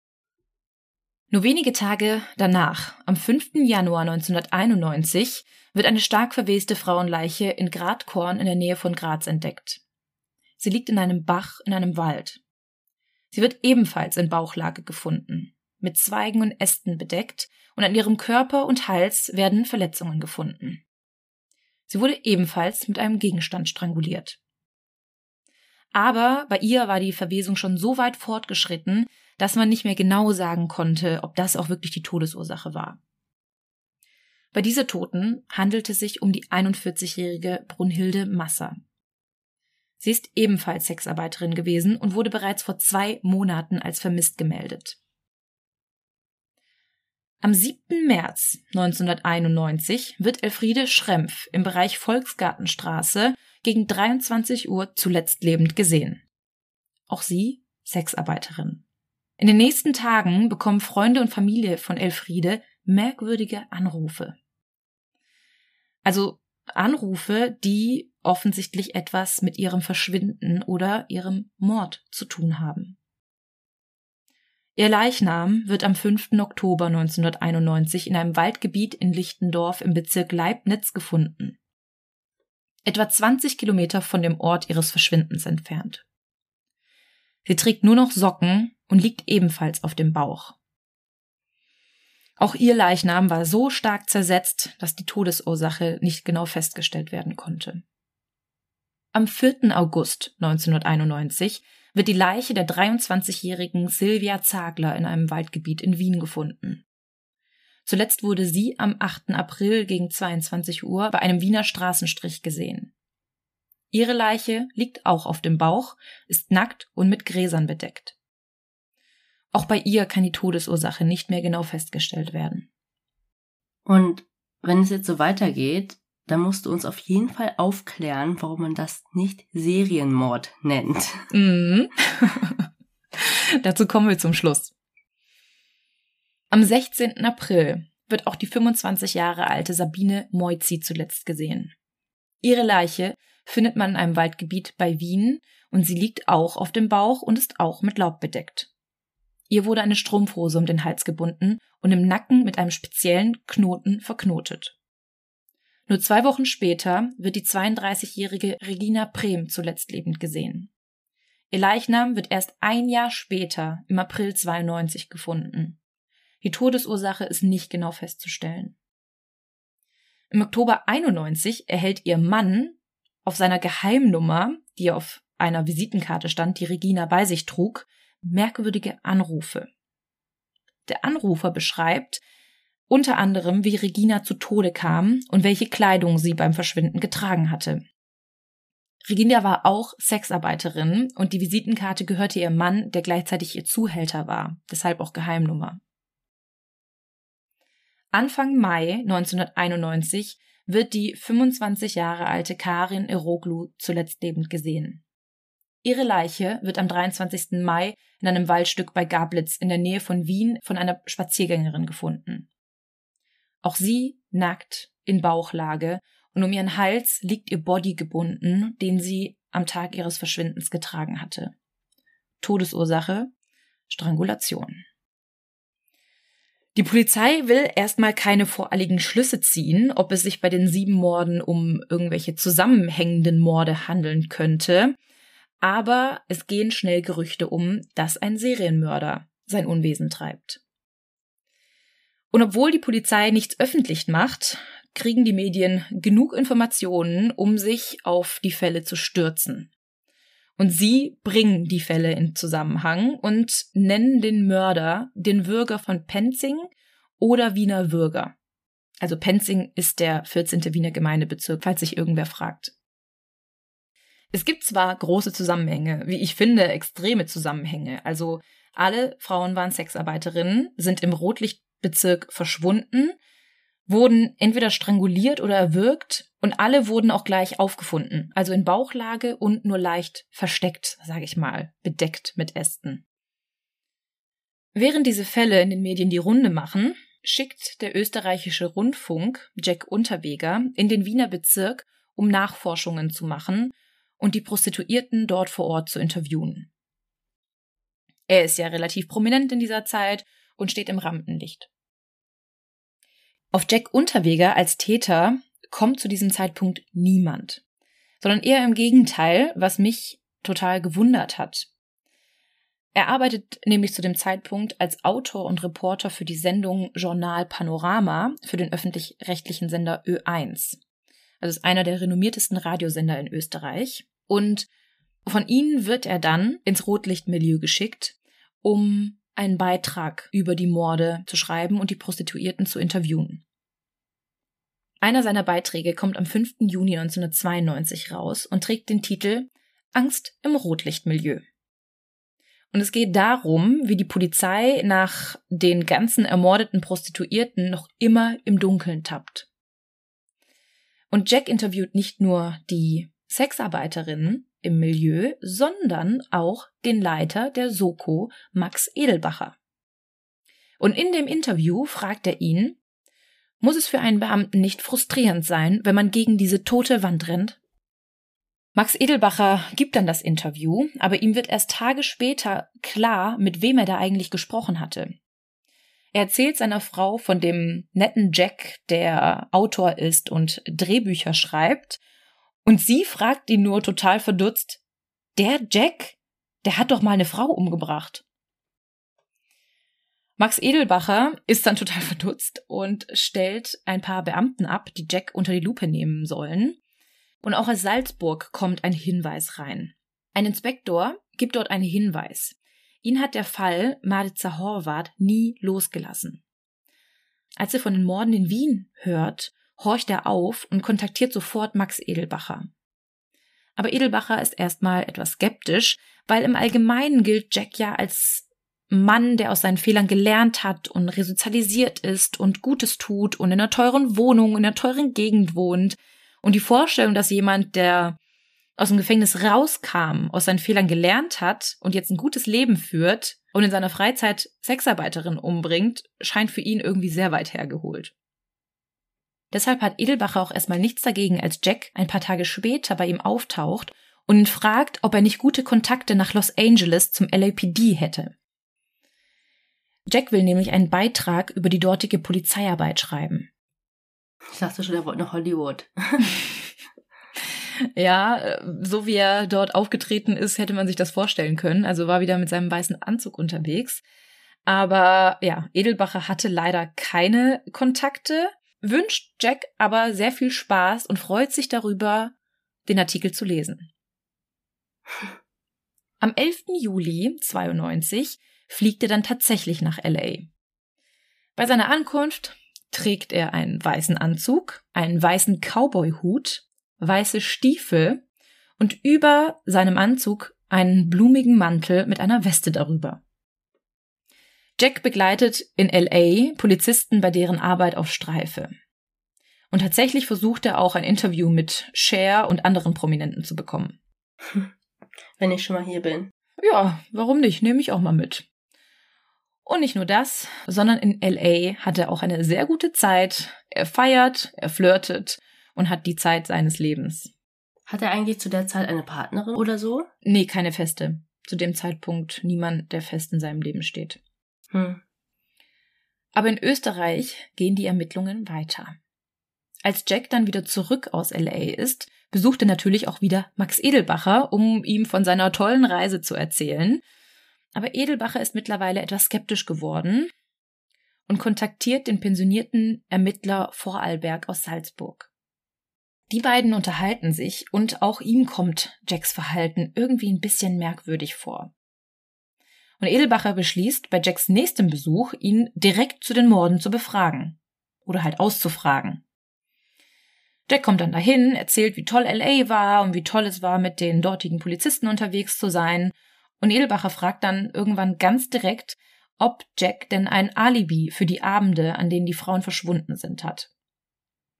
Nur wenige Tage danach, am 5. Januar 1991, wird eine stark verweste Frauenleiche in Gradkorn in der Nähe von Graz entdeckt. Sie liegt in einem Bach in einem Wald. Sie wird ebenfalls in Bauchlage gefunden. mit Zweigen und Ästen bedeckt und an ihrem Körper und Hals werden Verletzungen gefunden. Sie wurde ebenfalls mit einem Gegenstand stranguliert. Aber bei ihr war die Verwesung schon so weit fortgeschritten, dass man nicht mehr genau sagen konnte, ob das auch wirklich die Todesursache war. Bei dieser Toten handelte es sich um die 41-jährige Brunhilde Masser. Sie ist ebenfalls Sexarbeiterin gewesen und wurde bereits vor zwei Monaten als vermisst gemeldet. Am 7. März 1991 wird Elfriede Schrempf im Bereich Volksgartenstraße gegen 23 Uhr zuletzt lebend gesehen. Auch sie Sexarbeiterin. In den nächsten Tagen bekommen Freunde und Familie von Elfriede merkwürdige Anrufe. Also Anrufe, die offensichtlich etwas mit ihrem Verschwinden oder ihrem Mord zu tun haben. Ihr Leichnam wird am 5. Oktober 1991 in einem Waldgebiet in Lichtendorf im Bezirk Leibniz gefunden. Etwa 20 Kilometer von dem Ort ihres Verschwindens entfernt. Sie trägt nur noch Socken und liegt ebenfalls auf dem Bauch. Auch ihr Leichnam war so stark zersetzt, dass die Todesursache nicht genau festgestellt werden konnte. Am 4. August 1991 wird die Leiche der 23-jährigen Silvia Zagler in einem Waldgebiet in Wien gefunden. Zuletzt wurde sie am 8. April gegen 22 Uhr bei einem Wiener Straßenstrich gesehen. Ihre Leiche liegt auch auf dem Bauch, ist nackt und mit Gräsern bedeckt. Auch bei ihr kann die Todesursache nicht mehr genau festgestellt werden. Und wenn es jetzt so weitergeht, da musst du uns auf jeden Fall aufklären, warum man das nicht Serienmord nennt. Mhm. Dazu kommen wir zum Schluss. Am 16. April wird auch die 25 Jahre alte Sabine Moizzi zuletzt gesehen. Ihre Leiche findet man in einem Waldgebiet bei Wien und sie liegt auch auf dem Bauch und ist auch mit Laub bedeckt. Ihr wurde eine Strumpfhose um den Hals gebunden und im Nacken mit einem speziellen Knoten verknotet. Nur zwei Wochen später wird die 32-jährige Regina Prehm zuletzt lebend gesehen. Ihr Leichnam wird erst ein Jahr später, im April 92, gefunden. Die Todesursache ist nicht genau festzustellen. Im Oktober 91 erhält ihr Mann auf seiner Geheimnummer, die auf einer Visitenkarte stand, die Regina bei sich trug, merkwürdige Anrufe. Der Anrufer beschreibt, unter anderem, wie Regina zu Tode kam und welche Kleidung sie beim Verschwinden getragen hatte. Regina war auch Sexarbeiterin und die Visitenkarte gehörte ihrem Mann, der gleichzeitig ihr Zuhälter war, deshalb auch Geheimnummer. Anfang Mai 1991 wird die 25 Jahre alte Karin Eroglu zuletzt lebend gesehen. Ihre Leiche wird am 23. Mai in einem Waldstück bei Gablitz in der Nähe von Wien von einer Spaziergängerin gefunden. Auch sie nackt in Bauchlage und um ihren Hals liegt ihr Body gebunden, den sie am Tag ihres Verschwindens getragen hatte. Todesursache Strangulation. Die Polizei will erstmal keine voreiligen Schlüsse ziehen, ob es sich bei den sieben Morden um irgendwelche zusammenhängenden Morde handeln könnte, aber es gehen schnell Gerüchte um, dass ein Serienmörder sein Unwesen treibt. Und obwohl die Polizei nichts öffentlich macht, kriegen die Medien genug Informationen, um sich auf die Fälle zu stürzen. Und sie bringen die Fälle in Zusammenhang und nennen den Mörder den Würger von Penzing oder Wiener Würger. Also Penzing ist der 14. Wiener Gemeindebezirk, falls sich irgendwer fragt. Es gibt zwar große Zusammenhänge, wie ich finde, extreme Zusammenhänge. Also alle Frauen waren Sexarbeiterinnen, sind im Rotlicht Bezirk verschwunden, wurden entweder stranguliert oder erwürgt und alle wurden auch gleich aufgefunden, also in Bauchlage und nur leicht versteckt, sage ich mal, bedeckt mit Ästen. Während diese Fälle in den Medien die Runde machen, schickt der österreichische Rundfunk Jack Unterweger in den Wiener Bezirk, um Nachforschungen zu machen und die Prostituierten dort vor Ort zu interviewen. Er ist ja relativ prominent in dieser Zeit und steht im Rampenlicht. Auf Jack Unterweger als Täter kommt zu diesem Zeitpunkt niemand, sondern eher im Gegenteil, was mich total gewundert hat. Er arbeitet nämlich zu dem Zeitpunkt als Autor und Reporter für die Sendung Journal Panorama für den öffentlich-rechtlichen Sender Ö1. Also ist einer der renommiertesten Radiosender in Österreich. Und von ihnen wird er dann ins Rotlichtmilieu geschickt, um einen Beitrag über die Morde zu schreiben und die Prostituierten zu interviewen. Einer seiner Beiträge kommt am 5. Juni 1992 raus und trägt den Titel Angst im Rotlichtmilieu. Und es geht darum, wie die Polizei nach den ganzen ermordeten Prostituierten noch immer im Dunkeln tappt. Und Jack interviewt nicht nur die Sexarbeiterinnen im Milieu, sondern auch den Leiter der Soko, Max Edelbacher. Und in dem Interview fragt er ihn, muss es für einen Beamten nicht frustrierend sein, wenn man gegen diese tote Wand rennt? Max Edelbacher gibt dann das Interview, aber ihm wird erst Tage später klar, mit wem er da eigentlich gesprochen hatte. Er erzählt seiner Frau von dem netten Jack, der Autor ist und Drehbücher schreibt, und sie fragt ihn nur total verdutzt, der Jack, der hat doch mal eine Frau umgebracht. Max Edelbacher ist dann total verdutzt und stellt ein paar Beamten ab, die Jack unter die Lupe nehmen sollen. Und auch aus Salzburg kommt ein Hinweis rein. Ein Inspektor gibt dort einen Hinweis. Ihn hat der Fall Marica Horvath nie losgelassen. Als er von den Morden in Wien hört, horcht er auf und kontaktiert sofort Max Edelbacher. Aber Edelbacher ist erstmal etwas skeptisch, weil im Allgemeinen gilt Jack ja als Mann, der aus seinen Fehlern gelernt hat und resozialisiert ist und Gutes tut und in einer teuren Wohnung, in einer teuren Gegend wohnt, und die Vorstellung, dass jemand, der aus dem Gefängnis rauskam, aus seinen Fehlern gelernt hat und jetzt ein gutes Leben führt und in seiner Freizeit Sexarbeiterin umbringt, scheint für ihn irgendwie sehr weit hergeholt. Deshalb hat Edelbacher auch erstmal nichts dagegen, als Jack ein paar Tage später bei ihm auftaucht und ihn fragt, ob er nicht gute Kontakte nach Los Angeles zum LAPD hätte. Jack will nämlich einen Beitrag über die dortige Polizeiarbeit schreiben. Ich dachte schon, er wollte nach Hollywood. ja, so wie er dort aufgetreten ist, hätte man sich das vorstellen können. Also war wieder mit seinem weißen Anzug unterwegs. Aber ja, Edelbacher hatte leider keine Kontakte, wünscht Jack aber sehr viel Spaß und freut sich darüber, den Artikel zu lesen. Am 11. Juli 92 fliegt er dann tatsächlich nach LA. Bei seiner Ankunft trägt er einen weißen Anzug, einen weißen Cowboy-Hut, weiße Stiefel und über seinem Anzug einen blumigen Mantel mit einer Weste darüber. Jack begleitet in LA Polizisten bei deren Arbeit auf Streife. Und tatsächlich versucht er auch ein Interview mit Cher und anderen Prominenten zu bekommen. Wenn ich schon mal hier bin. Ja, warum nicht? Nehme ich auch mal mit. Und nicht nur das, sondern in LA hat er auch eine sehr gute Zeit. Er feiert, er flirtet und hat die Zeit seines Lebens. Hat er eigentlich zu der Zeit eine Partnerin oder so? Nee, keine feste. Zu dem Zeitpunkt niemand, der fest in seinem Leben steht. Hm. Aber in Österreich gehen die Ermittlungen weiter. Als Jack dann wieder zurück aus LA ist, besucht er natürlich auch wieder Max Edelbacher, um ihm von seiner tollen Reise zu erzählen aber Edelbacher ist mittlerweile etwas skeptisch geworden und kontaktiert den pensionierten Ermittler Vorarlberg aus Salzburg. Die beiden unterhalten sich und auch ihm kommt Jacks Verhalten irgendwie ein bisschen merkwürdig vor. Und Edelbacher beschließt, bei Jacks nächstem Besuch ihn direkt zu den Morden zu befragen. Oder halt auszufragen. Jack kommt dann dahin, erzählt, wie toll LA war und wie toll es war, mit den dortigen Polizisten unterwegs zu sein und Edelbacher fragt dann irgendwann ganz direkt, ob Jack denn ein Alibi für die Abende, an denen die Frauen verschwunden sind, hat.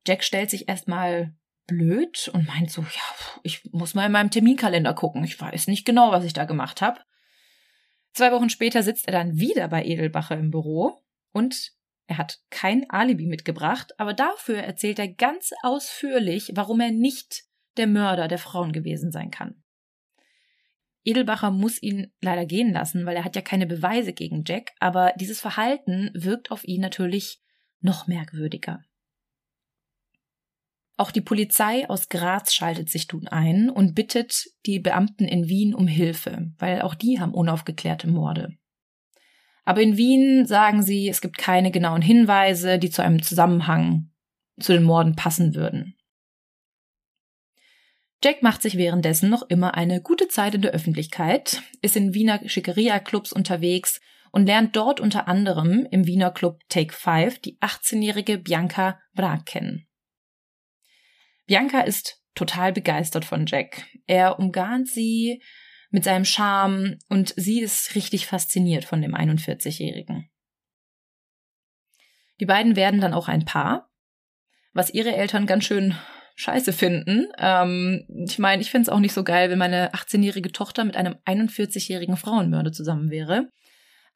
Jack stellt sich erstmal blöd und meint so, ja, ich muss mal in meinem Terminkalender gucken. Ich weiß nicht genau, was ich da gemacht habe. Zwei Wochen später sitzt er dann wieder bei Edelbacher im Büro und er hat kein Alibi mitgebracht, aber dafür erzählt er ganz ausführlich, warum er nicht der Mörder der Frauen gewesen sein kann. Edelbacher muss ihn leider gehen lassen, weil er hat ja keine Beweise gegen Jack, aber dieses Verhalten wirkt auf ihn natürlich noch merkwürdiger. Auch die Polizei aus Graz schaltet sich nun ein und bittet die Beamten in Wien um Hilfe, weil auch die haben unaufgeklärte Morde. Aber in Wien sagen sie, es gibt keine genauen Hinweise, die zu einem Zusammenhang zu den Morden passen würden. Jack macht sich währenddessen noch immer eine gute Zeit in der Öffentlichkeit, ist in Wiener Schickeria-Clubs unterwegs und lernt dort unter anderem im Wiener Club Take Five die 18-jährige Bianca Brag kennen. Bianca ist total begeistert von Jack. Er umgarnt sie mit seinem Charme und sie ist richtig fasziniert von dem 41-Jährigen. Die beiden werden dann auch ein Paar, was ihre Eltern ganz schön scheiße finden. Ähm, ich meine, ich finde es auch nicht so geil, wenn meine 18-jährige Tochter mit einem 41-jährigen Frauenmörder zusammen wäre.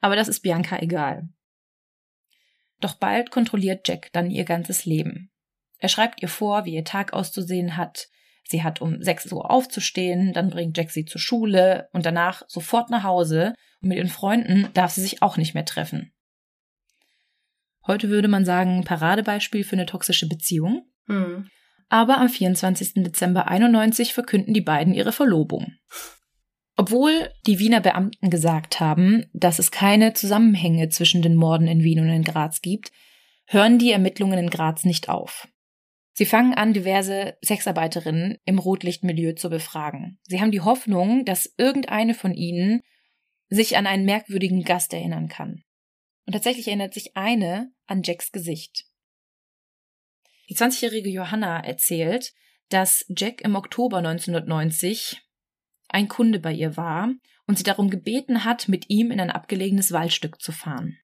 Aber das ist Bianca egal. Doch bald kontrolliert Jack dann ihr ganzes Leben. Er schreibt ihr vor, wie ihr Tag auszusehen hat. Sie hat um 6 Uhr aufzustehen, dann bringt Jack sie zur Schule und danach sofort nach Hause und mit ihren Freunden darf sie sich auch nicht mehr treffen. Heute würde man sagen, Paradebeispiel für eine toxische Beziehung. Hm. Aber am 24. Dezember 91 verkünden die beiden ihre Verlobung. Obwohl die Wiener Beamten gesagt haben, dass es keine Zusammenhänge zwischen den Morden in Wien und in Graz gibt, hören die Ermittlungen in Graz nicht auf. Sie fangen an, diverse Sexarbeiterinnen im Rotlichtmilieu zu befragen. Sie haben die Hoffnung, dass irgendeine von ihnen sich an einen merkwürdigen Gast erinnern kann. Und tatsächlich erinnert sich eine an Jacks Gesicht. Die 20-jährige Johanna erzählt, dass Jack im Oktober 1990 ein Kunde bei ihr war und sie darum gebeten hat, mit ihm in ein abgelegenes Waldstück zu fahren.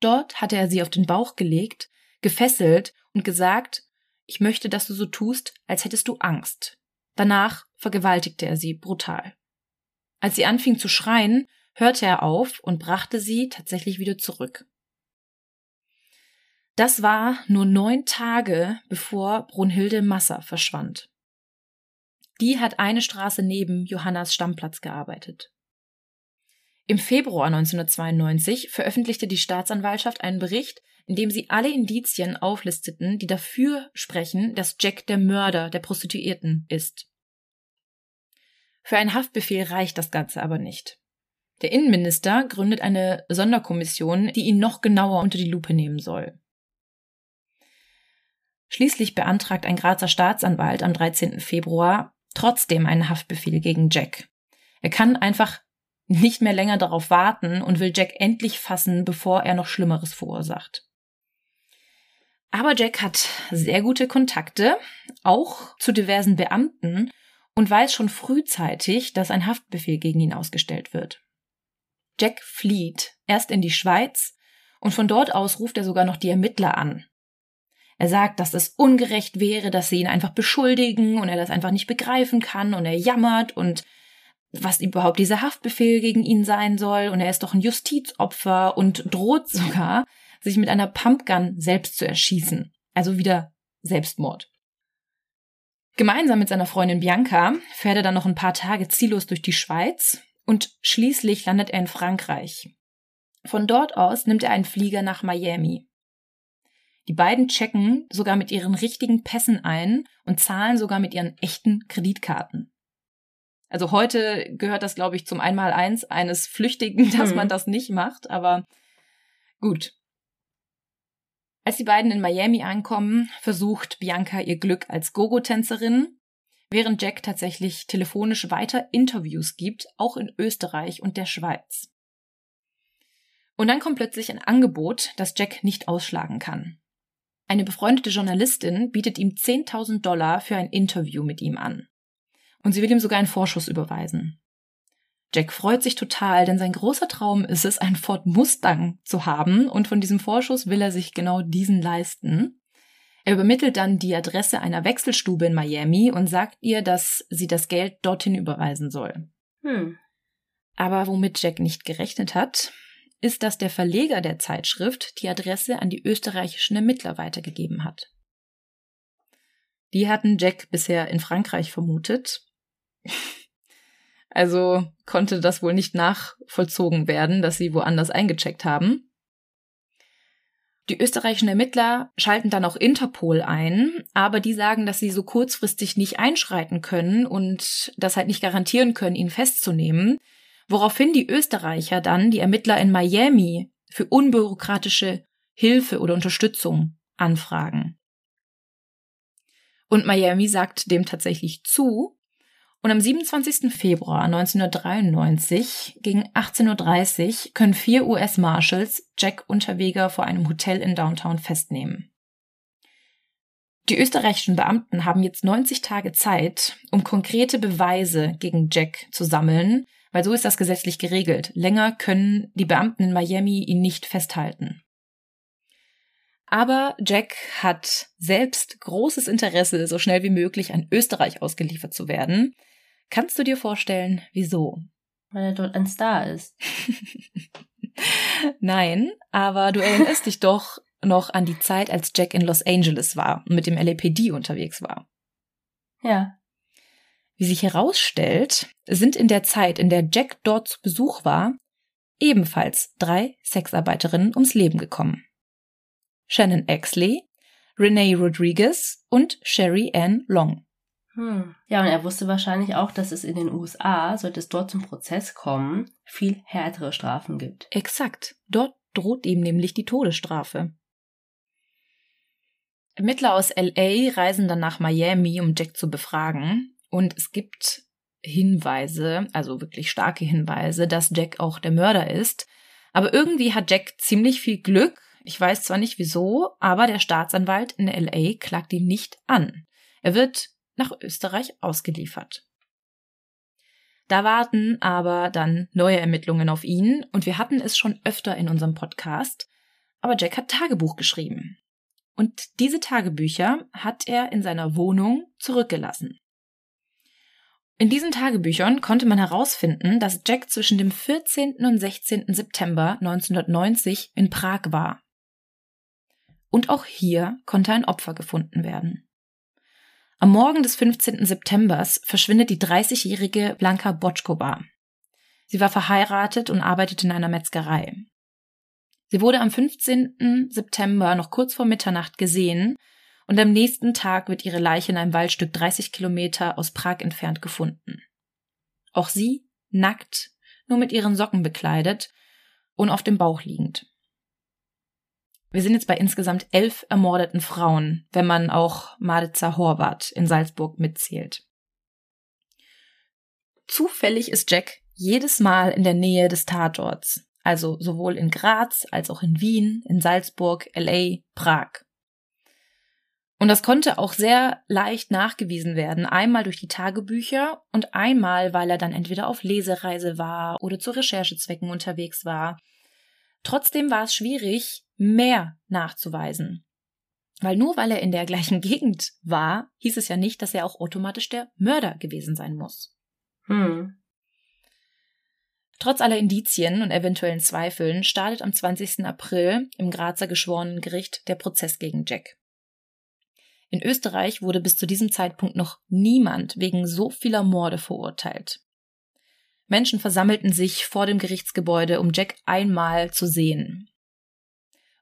Dort hatte er sie auf den Bauch gelegt, gefesselt und gesagt, ich möchte, dass du so tust, als hättest du Angst. Danach vergewaltigte er sie brutal. Als sie anfing zu schreien, hörte er auf und brachte sie tatsächlich wieder zurück. Das war nur neun Tage, bevor Brunhilde Masser verschwand. Die hat eine Straße neben Johannas Stammplatz gearbeitet. Im Februar 1992 veröffentlichte die Staatsanwaltschaft einen Bericht, in dem sie alle Indizien auflisteten, die dafür sprechen, dass Jack der Mörder der Prostituierten ist. Für einen Haftbefehl reicht das Ganze aber nicht. Der Innenminister gründet eine Sonderkommission, die ihn noch genauer unter die Lupe nehmen soll. Schließlich beantragt ein Grazer Staatsanwalt am 13. Februar trotzdem einen Haftbefehl gegen Jack. Er kann einfach nicht mehr länger darauf warten und will Jack endlich fassen, bevor er noch Schlimmeres verursacht. Aber Jack hat sehr gute Kontakte, auch zu diversen Beamten, und weiß schon frühzeitig, dass ein Haftbefehl gegen ihn ausgestellt wird. Jack flieht erst in die Schweiz und von dort aus ruft er sogar noch die Ermittler an, er sagt, dass es ungerecht wäre, dass sie ihn einfach beschuldigen und er das einfach nicht begreifen kann und er jammert und was überhaupt dieser Haftbefehl gegen ihn sein soll und er ist doch ein Justizopfer und droht sogar, sich mit einer Pumpgun selbst zu erschießen. Also wieder Selbstmord. Gemeinsam mit seiner Freundin Bianca fährt er dann noch ein paar Tage ziellos durch die Schweiz und schließlich landet er in Frankreich. Von dort aus nimmt er einen Flieger nach Miami. Die beiden checken sogar mit ihren richtigen Pässen ein und zahlen sogar mit ihren echten Kreditkarten. Also heute gehört das, glaube ich, zum Einmaleins eines Flüchtigen, dass mhm. man das nicht macht, aber gut. Als die beiden in Miami ankommen, versucht Bianca ihr Glück als Gogo-Tänzerin, während Jack tatsächlich telefonisch weiter Interviews gibt, auch in Österreich und der Schweiz. Und dann kommt plötzlich ein Angebot, das Jack nicht ausschlagen kann. Eine befreundete Journalistin bietet ihm 10.000 Dollar für ein Interview mit ihm an. Und sie will ihm sogar einen Vorschuss überweisen. Jack freut sich total, denn sein großer Traum ist es, einen Ford Mustang zu haben und von diesem Vorschuss will er sich genau diesen leisten. Er übermittelt dann die Adresse einer Wechselstube in Miami und sagt ihr, dass sie das Geld dorthin überweisen soll. Hm. Aber womit Jack nicht gerechnet hat, ist, dass der Verleger der Zeitschrift die Adresse an die österreichischen Ermittler weitergegeben hat. Die hatten Jack bisher in Frankreich vermutet. Also konnte das wohl nicht nachvollzogen werden, dass sie woanders eingecheckt haben. Die österreichischen Ermittler schalten dann auch Interpol ein, aber die sagen, dass sie so kurzfristig nicht einschreiten können und das halt nicht garantieren können, ihn festzunehmen, woraufhin die Österreicher dann die Ermittler in Miami für unbürokratische Hilfe oder Unterstützung anfragen. Und Miami sagt dem tatsächlich zu. Und am 27. Februar 1993 gegen 18.30 Uhr können vier US-Marshals Jack Unterweger vor einem Hotel in Downtown festnehmen. Die österreichischen Beamten haben jetzt 90 Tage Zeit, um konkrete Beweise gegen Jack zu sammeln, weil so ist das gesetzlich geregelt. Länger können die Beamten in Miami ihn nicht festhalten. Aber Jack hat selbst großes Interesse, so schnell wie möglich an Österreich ausgeliefert zu werden. Kannst du dir vorstellen, wieso? Weil er dort ein Star ist. Nein, aber du erinnerst dich doch noch an die Zeit, als Jack in Los Angeles war und mit dem LAPD unterwegs war. Ja. Wie sich herausstellt, sind in der Zeit, in der Jack dort zu Besuch war, ebenfalls drei Sexarbeiterinnen ums Leben gekommen. Shannon Exley, Renee Rodriguez und Sherry Ann Long. Hm. Ja, und er wusste wahrscheinlich auch, dass es in den USA, sollte es dort zum Prozess kommen, viel härtere Strafen gibt. Exakt. Dort droht ihm nämlich die Todesstrafe. Ermittler aus LA reisen dann nach Miami, um Jack zu befragen. Und es gibt Hinweise, also wirklich starke Hinweise, dass Jack auch der Mörder ist. Aber irgendwie hat Jack ziemlich viel Glück ich weiß zwar nicht wieso, aber der Staatsanwalt in LA klagt ihn nicht an. Er wird nach Österreich ausgeliefert. Da warten aber dann neue Ermittlungen auf ihn und wir hatten es schon öfter in unserem Podcast, aber Jack hat Tagebuch geschrieben. Und diese Tagebücher hat er in seiner Wohnung zurückgelassen. In diesen Tagebüchern konnte man herausfinden, dass Jack zwischen dem 14. und 16. September 1990 in Prag war. Und auch hier konnte ein Opfer gefunden werden. Am Morgen des 15. Septembers verschwindet die 30-jährige Blanka Botschkova. Sie war verheiratet und arbeitete in einer Metzgerei. Sie wurde am 15. September noch kurz vor Mitternacht gesehen und am nächsten Tag wird ihre Leiche in einem Waldstück 30 Kilometer aus Prag entfernt gefunden. Auch sie nackt, nur mit ihren Socken bekleidet und auf dem Bauch liegend. Wir sind jetzt bei insgesamt elf ermordeten Frauen, wenn man auch Marica Horvath in Salzburg mitzählt. Zufällig ist Jack jedes Mal in der Nähe des Tatorts, also sowohl in Graz als auch in Wien, in Salzburg, LA, Prag. Und das konnte auch sehr leicht nachgewiesen werden, einmal durch die Tagebücher und einmal, weil er dann entweder auf Lesereise war oder zu Recherchezwecken unterwegs war. Trotzdem war es schwierig, mehr nachzuweisen. Weil nur weil er in der gleichen Gegend war, hieß es ja nicht, dass er auch automatisch der Mörder gewesen sein muss. Hm. Trotz aller Indizien und eventuellen Zweifeln startet am 20. April im Grazer Geschworenengericht der Prozess gegen Jack. In Österreich wurde bis zu diesem Zeitpunkt noch niemand wegen so vieler Morde verurteilt. Menschen versammelten sich vor dem Gerichtsgebäude, um Jack einmal zu sehen.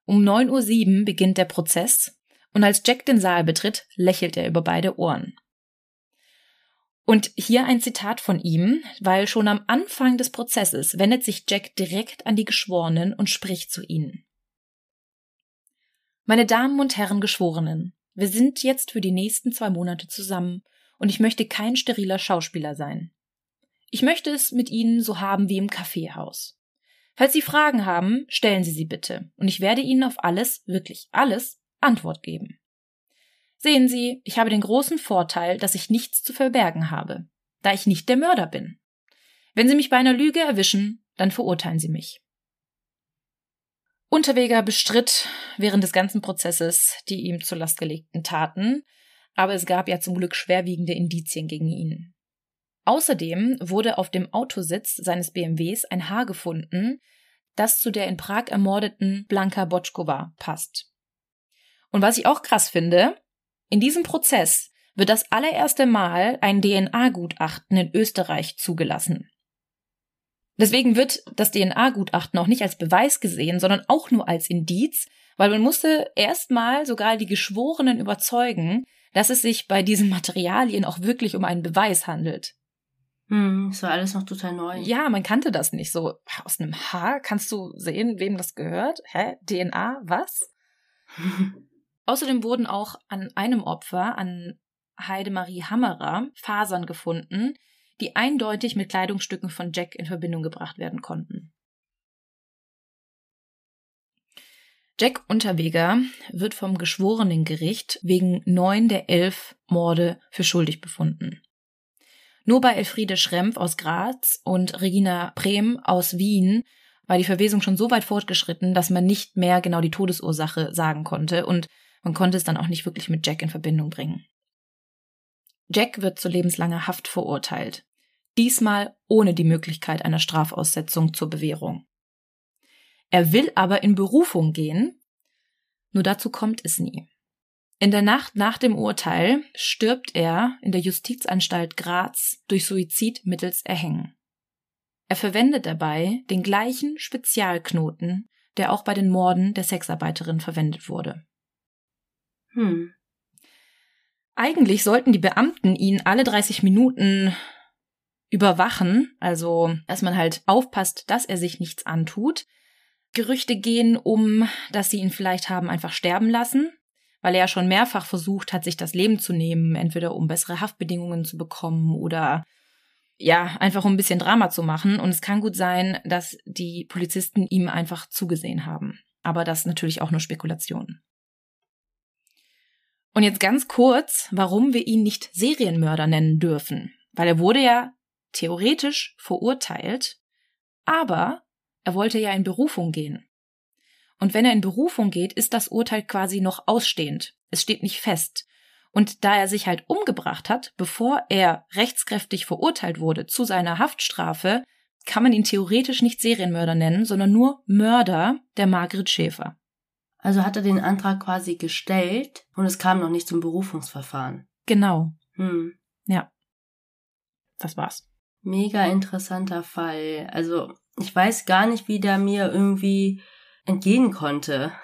Um 9.07 Uhr beginnt der Prozess und als Jack den Saal betritt, lächelt er über beide Ohren. Und hier ein Zitat von ihm, weil schon am Anfang des Prozesses wendet sich Jack direkt an die Geschworenen und spricht zu ihnen. Meine Damen und Herren Geschworenen, wir sind jetzt für die nächsten zwei Monate zusammen und ich möchte kein steriler Schauspieler sein. Ich möchte es mit Ihnen so haben wie im Kaffeehaus. Falls Sie Fragen haben, stellen Sie sie bitte, und ich werde Ihnen auf alles, wirklich alles, Antwort geben. Sehen Sie, ich habe den großen Vorteil, dass ich nichts zu verbergen habe, da ich nicht der Mörder bin. Wenn Sie mich bei einer Lüge erwischen, dann verurteilen Sie mich. Unterweger bestritt während des ganzen Prozesses die ihm zur Last gelegten Taten, aber es gab ja zum Glück schwerwiegende Indizien gegen ihn. Außerdem wurde auf dem Autositz seines BMWs ein Haar gefunden, das zu der in Prag ermordeten Blanka Botschkova passt. Und was ich auch krass finde, in diesem Prozess wird das allererste Mal ein DNA-Gutachten in Österreich zugelassen. Deswegen wird das DNA-Gutachten auch nicht als Beweis gesehen, sondern auch nur als Indiz, weil man musste erstmal sogar die Geschworenen überzeugen, dass es sich bei diesen Materialien auch wirklich um einen Beweis handelt. Hm, das war alles noch total neu. Ja, man kannte das nicht. So, aus einem Haar kannst du sehen, wem das gehört? Hä? DNA? Was? Außerdem wurden auch an einem Opfer, an Heidemarie Hammerer, Fasern gefunden, die eindeutig mit Kleidungsstücken von Jack in Verbindung gebracht werden konnten. Jack Unterweger wird vom Geschworenengericht wegen neun der elf Morde für schuldig befunden. Nur bei Elfriede Schrempf aus Graz und Regina Brehm aus Wien war die Verwesung schon so weit fortgeschritten, dass man nicht mehr genau die Todesursache sagen konnte und man konnte es dann auch nicht wirklich mit Jack in Verbindung bringen. Jack wird zu lebenslanger Haft verurteilt. Diesmal ohne die Möglichkeit einer Strafaussetzung zur Bewährung. Er will aber in Berufung gehen, nur dazu kommt es nie. In der Nacht nach dem Urteil stirbt er in der Justizanstalt Graz durch Suizid mittels Erhängen. Er verwendet dabei den gleichen Spezialknoten, der auch bei den Morden der Sexarbeiterin verwendet wurde. Hm. Eigentlich sollten die Beamten ihn alle 30 Minuten überwachen, also dass man halt aufpasst, dass er sich nichts antut. Gerüchte gehen um, dass sie ihn vielleicht haben einfach sterben lassen, weil er ja schon mehrfach versucht hat, sich das Leben zu nehmen, entweder um bessere Haftbedingungen zu bekommen oder ja, einfach um ein bisschen Drama zu machen. Und es kann gut sein, dass die Polizisten ihm einfach zugesehen haben. Aber das ist natürlich auch nur Spekulation. Und jetzt ganz kurz, warum wir ihn nicht Serienmörder nennen dürfen. Weil er wurde ja theoretisch verurteilt, aber er wollte ja in Berufung gehen. Und wenn er in Berufung geht, ist das Urteil quasi noch ausstehend. Es steht nicht fest. Und da er sich halt umgebracht hat, bevor er rechtskräftig verurteilt wurde zu seiner Haftstrafe, kann man ihn theoretisch nicht Serienmörder nennen, sondern nur Mörder der Margret Schäfer. Also hat er den Antrag quasi gestellt und es kam noch nicht zum Berufungsverfahren. Genau. Hm. Ja. Das war's. Mega interessanter Fall. Also ich weiß gar nicht, wie der mir irgendwie entgehen konnte.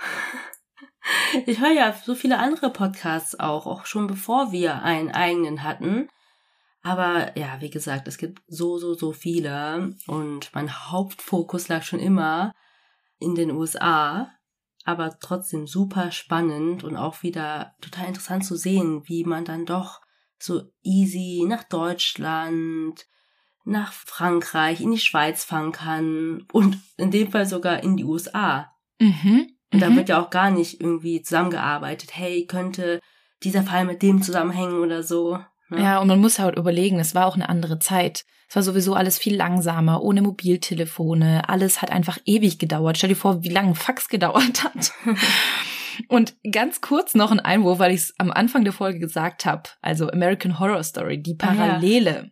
Ich höre ja so viele andere Podcasts auch, auch schon bevor wir einen eigenen hatten. Aber ja, wie gesagt, es gibt so, so, so viele. Und mein Hauptfokus lag schon immer in den USA. Aber trotzdem super spannend und auch wieder total interessant zu sehen, wie man dann doch so easy nach Deutschland, nach Frankreich, in die Schweiz fahren kann und in dem Fall sogar in die USA. Mhm. Und da mhm. wird ja auch gar nicht irgendwie zusammengearbeitet. Hey, könnte dieser Fall mit dem zusammenhängen oder so. Ne? Ja, und man muss halt überlegen, es war auch eine andere Zeit. Es war sowieso alles viel langsamer, ohne Mobiltelefone. Alles hat einfach ewig gedauert. Stell dir vor, wie lange ein Fax gedauert hat. Und ganz kurz noch ein Einwurf, weil ich es am Anfang der Folge gesagt habe, also American Horror Story, die Ah, ja.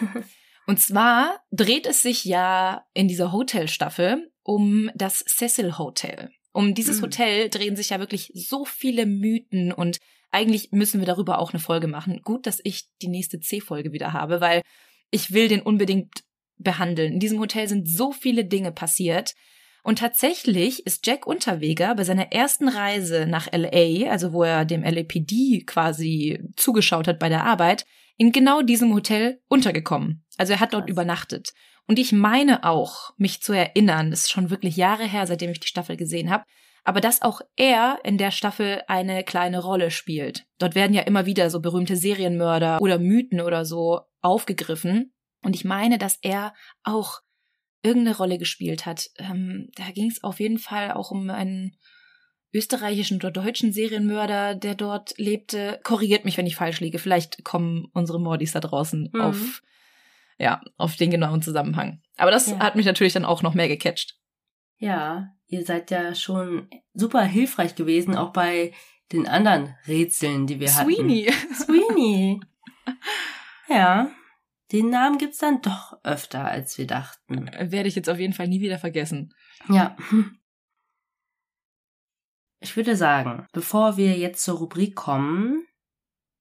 Und zwar dreht es sich ja in dieser Hotelstaffel um das Cecil Hotel. Um dieses Mhm. Hotel drehen sich ja wirklich so viele Mythen und eigentlich müssen wir darüber auch eine Folge machen. Gut, dass ich die nächste C-Folge wieder habe, weil ich will den unbedingt behandeln. In diesem Hotel sind so viele Dinge passiert. Und tatsächlich ist Jack Unterweger bei seiner ersten Reise nach LA, also wo er dem LAPD quasi zugeschaut hat bei der Arbeit, in genau diesem Hotel untergekommen. Also er hat dort Krass. übernachtet. Und ich meine auch, mich zu erinnern, das ist schon wirklich Jahre her, seitdem ich die Staffel gesehen habe, aber dass auch er in der Staffel eine kleine Rolle spielt. Dort werden ja immer wieder so berühmte Serienmörder oder Mythen oder so aufgegriffen. Und ich meine, dass er auch irgendeine Rolle gespielt hat. Ähm, da ging es auf jeden Fall auch um einen österreichischen oder deutschen Serienmörder, der dort lebte. Korrigiert mich, wenn ich falsch liege. Vielleicht kommen unsere Mordis da draußen Mhm. auf, ja, auf den genauen Zusammenhang. Aber das Ja. hat mich natürlich dann auch noch mehr gecatcht. Ja, ihr seid ja schon super hilfreich gewesen, auch bei den anderen Rätseln, die wir Sweeney. hatten. Sweeney. Ja, den Namen gibt's dann doch öfter, als wir dachten. Werde ich jetzt auf jeden Fall nie wieder vergessen. Ja. Ich würde sagen, bevor wir jetzt zur Rubrik kommen,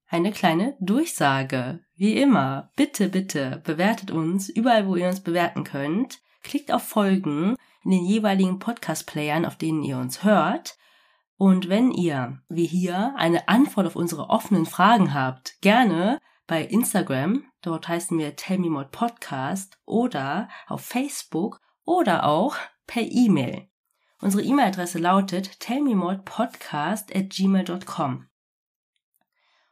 eine kleine Durchsage. Wie immer, bitte, bitte bewertet uns überall, wo ihr uns bewerten könnt. Klickt auf Folgen in den jeweiligen Podcast-Playern, auf denen ihr uns hört. Und wenn ihr, wie hier, eine Antwort auf unsere offenen Fragen habt, gerne bei Instagram, dort heißen wir Tell Me More Podcast, oder auf Facebook oder auch per E-Mail. Unsere E-Mail-Adresse lautet tellmemodpodcast at gmail.com.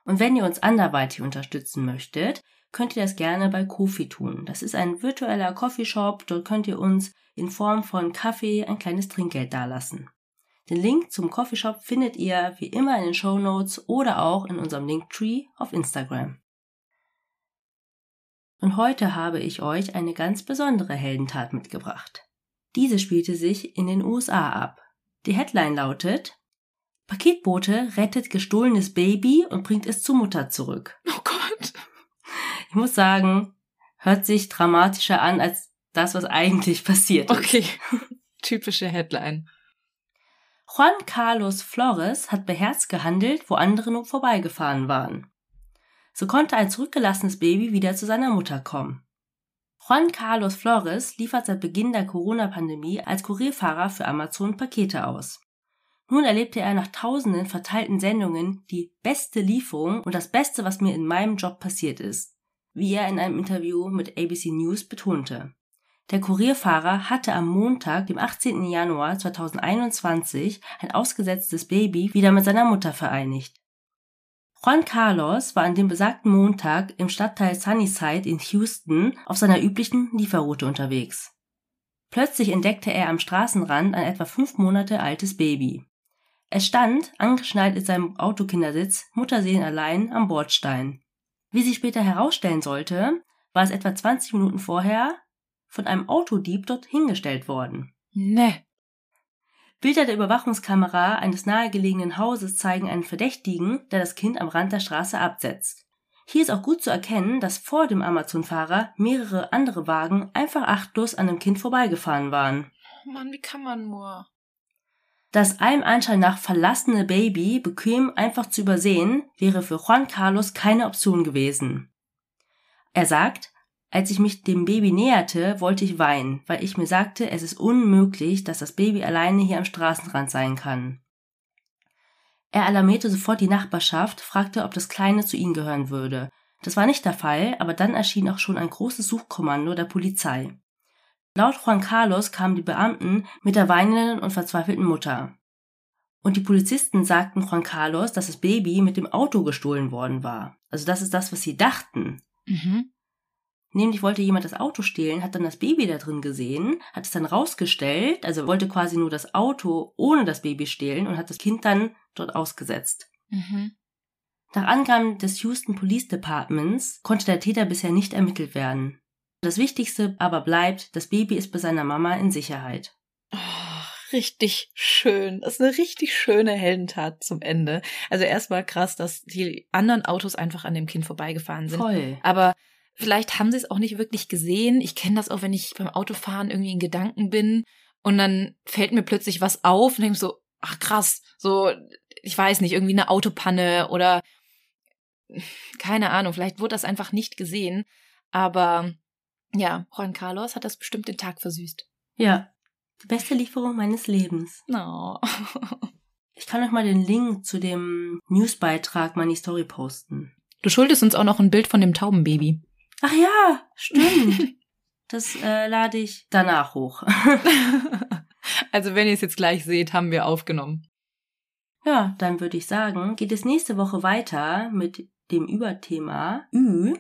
Und wenn ihr uns anderweitig unterstützen möchtet, könnt ihr das gerne bei Kofi tun. Das ist ein virtueller Coffeeshop. Dort könnt ihr uns in Form von Kaffee ein kleines Trinkgeld dalassen. Den Link zum Coffeeshop findet ihr wie immer in den Show Notes oder auch in unserem Linktree auf Instagram. Und heute habe ich euch eine ganz besondere Heldentat mitgebracht. Diese spielte sich in den USA ab. Die Headline lautet Paketbote rettet gestohlenes Baby und bringt es zur Mutter zurück. Oh Gott. Ich muss sagen, hört sich dramatischer an als das, was eigentlich passiert ist. Okay. Typische Headline. Juan Carlos Flores hat beherzt gehandelt, wo andere nur vorbeigefahren waren. So konnte ein zurückgelassenes Baby wieder zu seiner Mutter kommen. Juan Carlos Flores liefert seit Beginn der Corona-Pandemie als Kurierfahrer für Amazon Pakete aus. Nun erlebte er nach tausenden verteilten Sendungen die beste Lieferung und das Beste, was mir in meinem Job passiert ist, wie er in einem Interview mit ABC News betonte. Der Kurierfahrer hatte am Montag, dem 18. Januar 2021, ein ausgesetztes Baby wieder mit seiner Mutter vereinigt. Juan Carlos war an dem besagten Montag im Stadtteil Sunnyside in Houston auf seiner üblichen Lieferroute unterwegs. Plötzlich entdeckte er am Straßenrand ein etwa fünf Monate altes Baby. Es stand, angeschnallt in seinem Autokindersitz, mutterseelenallein am Bordstein. Wie sich später herausstellen sollte, war es etwa 20 Minuten vorher von einem Autodieb dort hingestellt worden. Ne. Bilder der Überwachungskamera eines nahegelegenen Hauses zeigen einen Verdächtigen, der das Kind am Rand der Straße absetzt. Hier ist auch gut zu erkennen, dass vor dem Amazon-Fahrer mehrere andere Wagen einfach achtlos an dem Kind vorbeigefahren waren. Oh Mann, wie kann man nur? Das allem Anschein nach verlassene Baby bequem einfach zu übersehen, wäre für Juan Carlos keine Option gewesen. Er sagt, als ich mich dem Baby näherte, wollte ich weinen, weil ich mir sagte, es ist unmöglich, dass das Baby alleine hier am Straßenrand sein kann. Er alarmierte sofort die Nachbarschaft, fragte, ob das Kleine zu ihnen gehören würde. Das war nicht der Fall, aber dann erschien auch schon ein großes Suchkommando der Polizei. Laut Juan Carlos kamen die Beamten mit der weinenden und verzweifelten Mutter. Und die Polizisten sagten Juan Carlos, dass das Baby mit dem Auto gestohlen worden war. Also das ist das, was sie dachten. Mhm. Nämlich wollte jemand das Auto stehlen, hat dann das Baby da drin gesehen, hat es dann rausgestellt, also wollte quasi nur das Auto ohne das Baby stehlen und hat das Kind dann dort ausgesetzt. Mhm. Nach Angaben des Houston Police Departments konnte der Täter bisher nicht ermittelt werden. Das Wichtigste aber bleibt, das Baby ist bei seiner Mama in Sicherheit. Oh, richtig schön. Das ist eine richtig schöne Heldentat zum Ende. Also erstmal krass, dass die anderen Autos einfach an dem Kind vorbeigefahren sind. Voll. Aber vielleicht haben sie es auch nicht wirklich gesehen. Ich kenne das auch, wenn ich beim Autofahren irgendwie in Gedanken bin und dann fällt mir plötzlich was auf und denke so, ach krass, so, ich weiß nicht, irgendwie eine Autopanne oder keine Ahnung, vielleicht wurde das einfach nicht gesehen. Aber ja, Juan Carlos hat das bestimmt den Tag versüßt. Ja, die beste Lieferung meines Lebens. No. Ich kann euch mal den Link zu dem Newsbeitrag die Story posten. Du schuldest uns auch noch ein Bild von dem Taubenbaby. Ach ja, stimmt. Das äh, lade ich danach hoch. also wenn ihr es jetzt gleich seht, haben wir aufgenommen. Ja, dann würde ich sagen, geht es nächste Woche weiter mit dem Überthema Ü.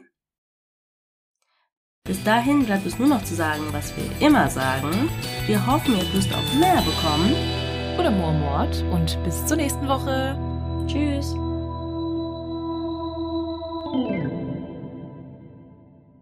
Bis dahin bleibt es nur noch zu sagen, was wir immer sagen. Wir hoffen, ihr habt Lust auf mehr bekommen. Oder more Moormord und bis zur nächsten Woche. Tschüss.